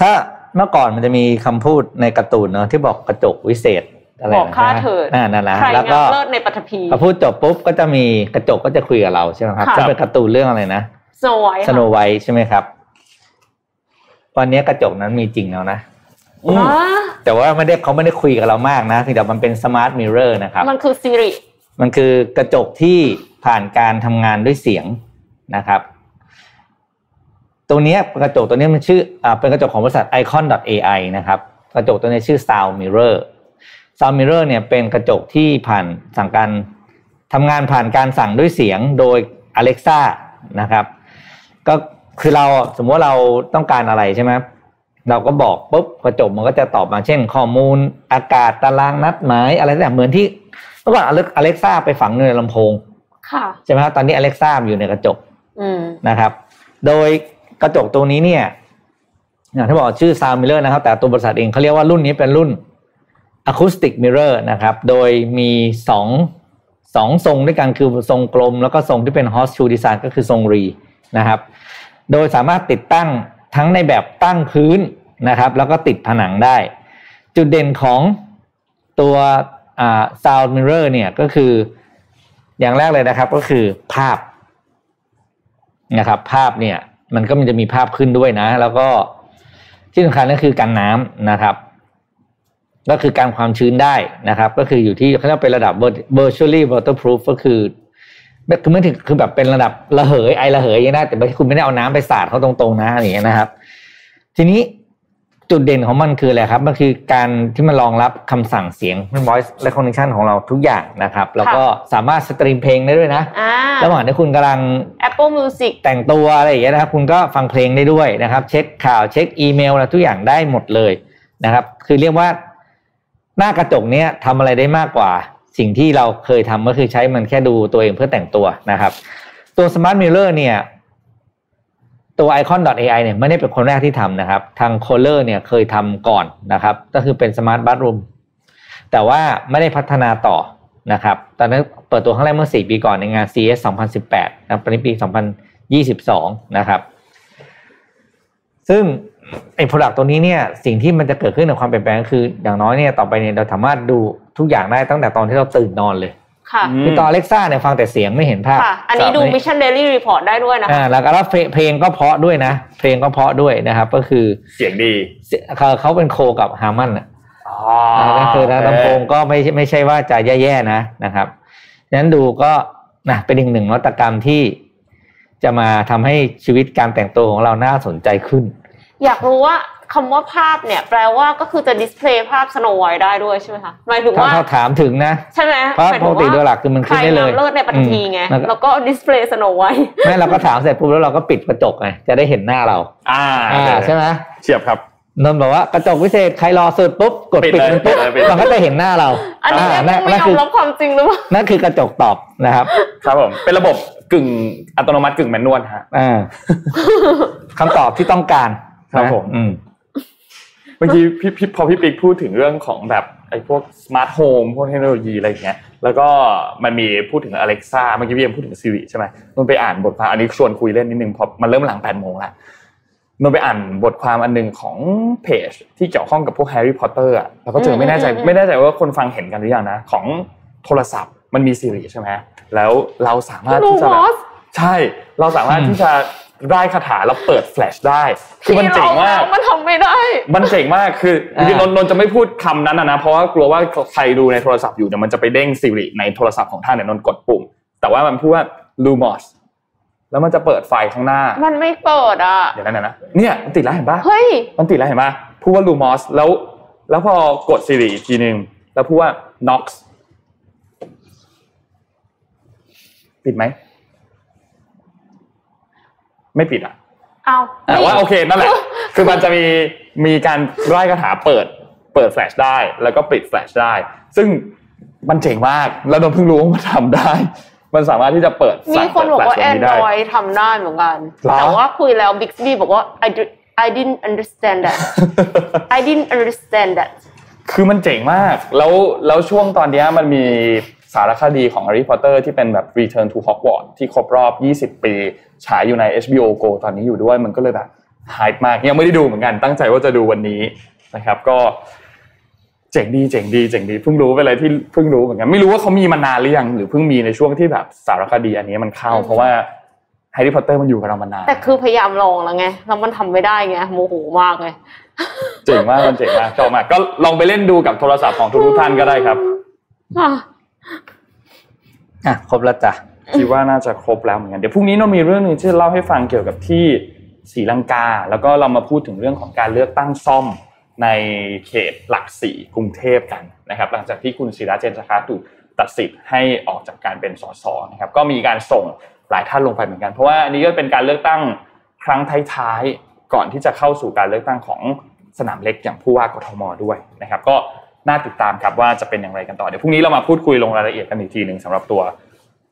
ถ้าเมื่อก่อนมันจะมีคำพูดในการ์ตูนเนาะที่บอกกระจกวิเศษอะไรบอกค่านะเถิดอ่านั่นแหละใครงาแล้วก็มเลิศในปัตภีพอพูดจบปุ๊บก็จะมีกระจกก็จะคุยกับเราใช่ไหมครับค่ะซึ่งเป็นการ์ตูนเรื่องอะไรนะสโนไวท์สโนไวท์ใช่ไหมครับวันนี้กระจกนั้นมีจริงแล้วนะอืม แต่ว่าไม่ได้เขาไม่ได้คุยกับเรามากนะเพียงแต่มันเป็นสมาร์ทมิเรอร์นะครับ มันคือซีริมันคือกระจกที่ผ่านการทำงานด้วยเสียงนะครับตรงเนี้ยกระจกตัวเนี้ยมันชื่ออ่าเป็นกระจกของบริษัท icon.ai นะครับ กระจกตัวนี้ชื่อ sound mirror sound mirror เนี่ยเป็นกระจกที่ผ่านสั่งการทำงานผ่านการสั่งด้วยเสียงโดย Alexa นะครับ ก็คือเราสมมติว่าเราต้องการอะไรใช่ไหม เราก็บอกปุ๊บกระจกมันก็จะตอบมาเช่น ข้อมูลอากาศตารางนัดหมายอะไรต่างๆเหมือนที่เมื่อก่อนอเล็กซ่าไปฝังในลำโพงค่ะใช่ไหมครับตอนนี้อเล็กซ่าอยู่ในกระจกอืมนะครับ โดยกระจกตัวนี้เนี่ยอย่างที่บอกชื่อ Sound Mirror นะครับ แต่ตัวบริษัทเองเขาเรียกว่ารุ่นนี้เป็นรุ่น Acoustic Mirror นะครับ โดยมีสองสองทรงด้วยกันคือทรงกลม แล้วก็ทรงที่เป็น Horseshoe Design ก็คือทรงรีนะครับ โดยสามารถติดตั้ง ทั้งในแบบตั้งพื้นนะครับ แล้วก็ติดผนังได้ จุดเด่นของตัวอ่า Sound Mirror เนี่ยก็คืออย่างแรกเลยนะครับก็คือภาพนะครับ ภาพเนี่ยมันก็มันจะมีภาพขึ้นด้วยนะ แล้วก็ที่สำคัญก็คือกันน้ำนะครับ ก็คือการความชื้นได้นะครับ ก็คืออยู่ที่เขาเรียกเป็นระดับ virtually waterproof ก็คือ คือไม่ถึงคือแบบเป็นระดับระเหยไอระเหยอย่างนี้นะแต่ไม่คุณไม่ได้เอาน้ำไปสาดเขาตรงๆนะอย่างเงี้ยนะครับ ทีนี้จุดเด่นของมันคืออะไรครับมันคือการที่มันรองรับคำสั่งเสียง voice recognition ของเราทุกอย่างนะครับ แล้วก็สามารถ stream เพลงได้ด้วยนะอ่าระหว่างที่คุณกำลัง Apple Music แต่งตัวอะไรอย่างเงี้ยนะครับ คุณก็ฟังเพลงได้ด้วยนะครับ เช็คข่าวเช็คอีเมลอะไรทุกอย่างได้หมดเลยนะครับ คือเรียกว่าหน้ากระจกเนี้ยทำอะไรได้มากกว่า สิ่งที่เราเคยทำก็คือใช้มันแค่ดูตัวเองเพื่อแต่งตัวนะครับ ตัว Smart Mirror เนี่ย ตัว icon.ai เนี่ยไม่ได้เป็นคนแรกที่ทำนะครับ ทาง Kohler เนี่ยเคยทำก่อนนะครับ ก็คือเป็น Smart Bathroom แต่ว่าไม่ได้พัฒนาต่อนะครับ ตอนนั้นเปิดตัวครั้งแรกเมื่อ 4 ปีก่อนในงาน CS 2018นะครับตอนนี้ปี 2022 นะครับ ซึ่ง ไอ้ product ตัวนี้เนี่ยสิ่งที่มันจะเกิดขึ้นในความเปลี่ยนแปลงก็คืออย่างน้อยเนี่ยต่อไปเนี่ยเราสามารถดูทุกอย่างได้ตั้งแต่ตอนที่เราตื่นนอนเลยค่ะอืมคือตอน Alexa เนี่ยฟังแต่เสียงไม่เห็นภาพค่ะอันนี้ดูครับ Mission Daily Report ได้ด้วยนะคะอ่าแล้วก็เพลงเพลงก็เพราะด้วยนะ เพลงก็เพราะด้วยนะครับ ก็คือเสียงดีเขาเขาเป็นโคกับฮามันอะอ๋ออ่าก็คือนะลำโพงก็ไม่ใช่ไม่ใช่ว่าจะแย่ๆนะนะครับฉะนั้นดูก็นะเป็นอีกหนึ่งนวัตกรรมที่จะมาทำให้ชีวิตการแต่งตัวของเราน่าสนใจขึ้น อยากรู้ว่าคำว่าภาพเนี่ยแปลว่าก็คือจะดิสเพลย์ภาพ Snow White ได้ด้วยใช่ไหมคะหมายถึงถ้าว่าเขาถามถึงนะใช่ไหมเพราะหมายปถึกงติว่าโดยหลักคือมันใครขึ้นได้เลยนำเลิศในปฐพีไงอืมแล้วก็ดิสเพลย์ Snow White แม่เราก็ถามเสร็จปุ๊บแล้วเราก็ปิดกระจกไงจะได้เห็นหน้าเรา อ่าอ่าใช่ไหมเฉียบครับนนท์บอกว่ากระจกวิเศษใครรอสุดปุ๊บกดปิดปิดเลยมันปุ๊บปิดเลยปิดเลยมันก็จะเห็นหน้าเรา อันนี้าเนี่ยนั่นไม่นั่นยอคืมอรับความจริงหรือเปล่านั่นคือกระจกตอบนะครับ ครับผมเป็นระบบกึ่งอัตโนมัติกึ่งแมนนวลฮะอ่าคำตอบที่ต้องการ ครับนะผมอืมเมื่อกี้พี่พี่พอพี่ปิ๊กพูดถึงเรื่องของแบบไอ้พวก smart home พวกเทคโนโลยีอะไรอย่างเงี้ย แล้วก็มันมีพูดถึง Alexa เมื่อกี้พี่ยังพูดถึง Siri ใช่ไหมมันไปอ่านบทความอันนี้ชวนคุยเล่นนิดนึงเพราะมันเริ่มหลังแปดโมงแล้วมันไปอ่านบทความอันหนึ่งของเพจ ที่เกี่ยวข้องกับพวก Harry Potter อะแล้วก็เจอไม่แน่ใจไม่แน่ใจว่าคนฟังเห็นกันหรือยังนะ ของโทรศัพท์มันมี Siri ใช่ไหมแล้วเราสามารถลูที่จะมแบอบสใช่ เราสามารถที่จะ ได้คาถาแล้วเปิดแฟลชได้ คือมันเจ๋งมากที่รมันทำไม่ได้ มันเจ๋งมากคืออ่าคือนนท์นนท์จะไม่พูดคำนั้นนะนะเพราะว่ากลัวว่าใครดูในโทรศัพท์อยู่เดี๋ยวมันจะไปเด้งซีรีในโทรศัพท์ของท่านเนี่ยนนท์กดปุ่ม แต่ว่ามันพูดว่า Lumos แล้วมันจะเปิดไฟข้างหน้า มันไม่เปิดอะเดี๋ยวนั้นนะนะเนี่ยมันติดแล้วเห็นปะเฮ้ยมันติดแล้วเห็นปะพูดว่า Lumos แล้ว แล้วพอกดซีรีอีกทีหนึ่งแล้วพูดว่า Nox ปิดไหม ไม่ปิดอะเอาแต่ว่าโอเคนั่นแหละ คือมันจะมีมีการไล่คาถาเปิด เปิดแฟลชได้ แล้วก็ปิดแฟลชได้ ซึ่งมันเจ๋งมาก แล้วนนท์เพิ่งรู้ว่ามันทำได้ มันสามารถที่จะเปิดมีคนบอกว่าเปิดแฟลชแบบนี้ได้ Android ทำได้เหมือนกันหรอแต่ว่าคุยแล้ว Bixby บอกว่า I do- I didn't understand that I didn't understand that คือมันเจ๋งมาก แล้วแล้วช่วงตอนเนี้ยมันมี สารคดีของ Harry Potter ที่เป็นแบบ Return to Hogwarts ที่ครบรอบ 20 ปี ฉายอยู่ใน HBO Go ตอนนี้อยู่ด้วยมันก็เลยแบบฮายมากยังไม่ได้ดูเหมือนกันตั้งใจว่าจะดูวันนี้นะครับ ก็เจ๋งดีเจ๋งดีเจ๋งดีเพิ่งรู้ไปเลยที่เพิ่งรู้เหมือนกันไม่รู้ว่าเขามีมานานหรือยังหรือเพิ่งมีในช่วงที่แบบสารคดีอันนี้มันเข้า เพราะว่า Harry Potter มันอยู่กับเรามานานแต่คือพยายามลองแล้วไงแล้วมันทำไม่ได้ไงโมโหมากไงเจ๋งมากมันเจ๋งมากชอบมากก็ลองไปเล่นดูกับโทรศัพท์ของทุกๆท่านก็ได้ครับ อะอะครบแล้วจ้ะคิดว่าน่าจะครบแล้วเหมือนกันเดี๋ยวพรุ่งนี้เรามีเรื่องหนึงที่จะเล่าให้ฟังเกี่ยวกับที่ศรีลังกา แล้วก็เรามาพูดถึงเรื่องของการเลือกตั้งซ่อมในเขตหลักสี่กรุงเทพกันนะครับ หลังจากที่คุณศิระเจนจาคาถูกตัดสิทธิ์ให้ออกจากการเป็นสสนะครับก็มีการส่งหลายท่านลงไปเหมือนกัน เพราะว่าอันนี้ก็เป็นการเลือกตั้งครั้งท้ายๆก่อนที่จะเข้าสู่การเลือกตั้งของสนามเล็กอย่างผู้ว่ากทมด้วยนะครับ ก็ น่าติดตามครับว่าจะเป็นอย่างไรกันต่อเดี๋ยวพรุ่งนี้เรามาพูดคุยลงรายละเอียดกันอีกทีหนึ่งสำหรับตัว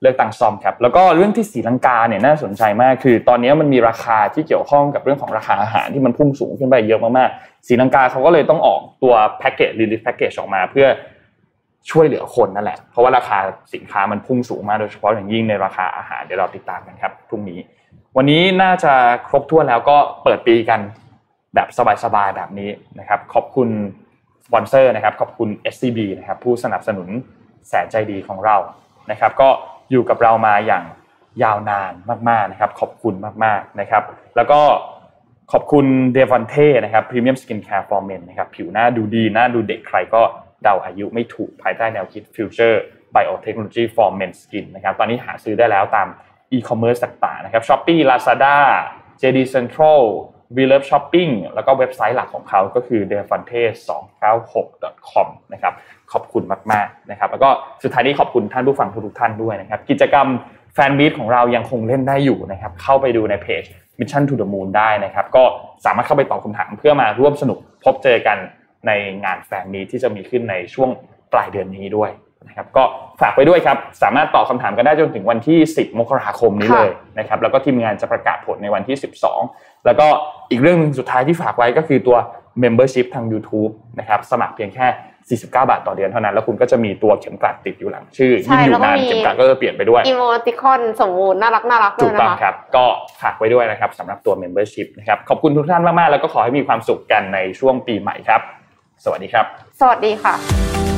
เลือกตั้งซ่อมครับแล้วก็เรื่องที่ศรีลังกาเนี่ยน่าสนใจมากคือ ตอนนี้มันมีราคาที่เกี่ยวข้องกับเรื่องของราคาอาหารที่มันพุ่งสูงขึ้นไปเยอะมากๆศรีลังกาเขาก็เลยต้องออกตัวแพ็กเกจรีลิฟแพ็กเกจออกมาเพื่อช่วยเหลือคนนั่นแหละ เพราะว่าราคาสินค้ามันพุ่งสูงมากโดยเฉพาะอย่างยิ่งในราคาอาหารเดี๋ยวเราติดตามกันครับพรุ่งนี้ วันนี้น่าจะครบถ้วนแล้วก็เปิดปีกันแบบสบายๆแบบนี้นะครับ ขอบคุณ สปอนเซอร์นะครับขอบคุณ SCB นะครับผู้สนับสนุนแสนใจดีของเรานะครับ ก็อยู่กับเรามาอย่างยาวนานมากๆนะครับ ขอบคุณมากๆนะครับ แล้วก็ขอบคุณเดวอนเท่นะครับ premium skincare for men นะครับผิวหน้าดูดีหน้าดูเด็กใครก็เดาอายุไม่ถูกภายใต้แนวคิด Future Biotechnology for Men Skin นะครับตอนนี้หาซื้อได้แล้วตามอีคอมเมิร์ซต่างๆนะครับ Shopee Lazada JD Central v l o v e Shopping แล้วก็เว็บไซต์หลักของเขาก็คือ d e f o n t e 296 com นะครับขอบคุณมากๆนะครับแล้วก็สุดท้ายนี้ขอบคุณท่านผู้ฟังทุกๆท่านด้วยนะครับกิจกรรมแฟนมีตของเรายังคงเล่นได้อยู่นะครับเข้าไปดูในเพจ Mission to the Moon ได้นะครับก็สามารถเข้าไปตอบคำถามเพื่อมาร่วมสนุกพบเจอกันในงานแฟนมีตที่จะมีขึ้นในช่วงปลายเดือนนี้ด้วย นะครับก็ฝากไปด้วยครับ สามารถตอบคำถามกันได้จนถึงวันที่ 10 มกราคมนี้เลยนะครับแล้วก็ทีมงานจะประกาศผลในวันที่ 12 แล้วก็อีกเรื่องหนึงสุดท้ายที่ฝากไว้ก็คือตัว Membership ทาง YouTube นะครับสมัครเพียงแค่ 49 บาทต่อเดือนเท่านั้น แล้วคุณก็จะมีตัวเข็มกลัดติดอยู่หลัง ชื่อใช่ยิ่งอแล้ยู่วก็นานมีเข็มกลัดก็จะเปลี่ยนไปด้วยอีโมติคอนสมมูรณ์น่ารักน่ารักด้ถูวยกนะต้องคะครับ ก็ฝากไว้ด้วยนะครับสำหรับตัว Membership นะครับขอบคุณทุกท่านมากๆแล้วก็ขอให้มีความสุขกันในช่วงปีใหม่ครับ สวัสดีครับ สวัสดีค่ะ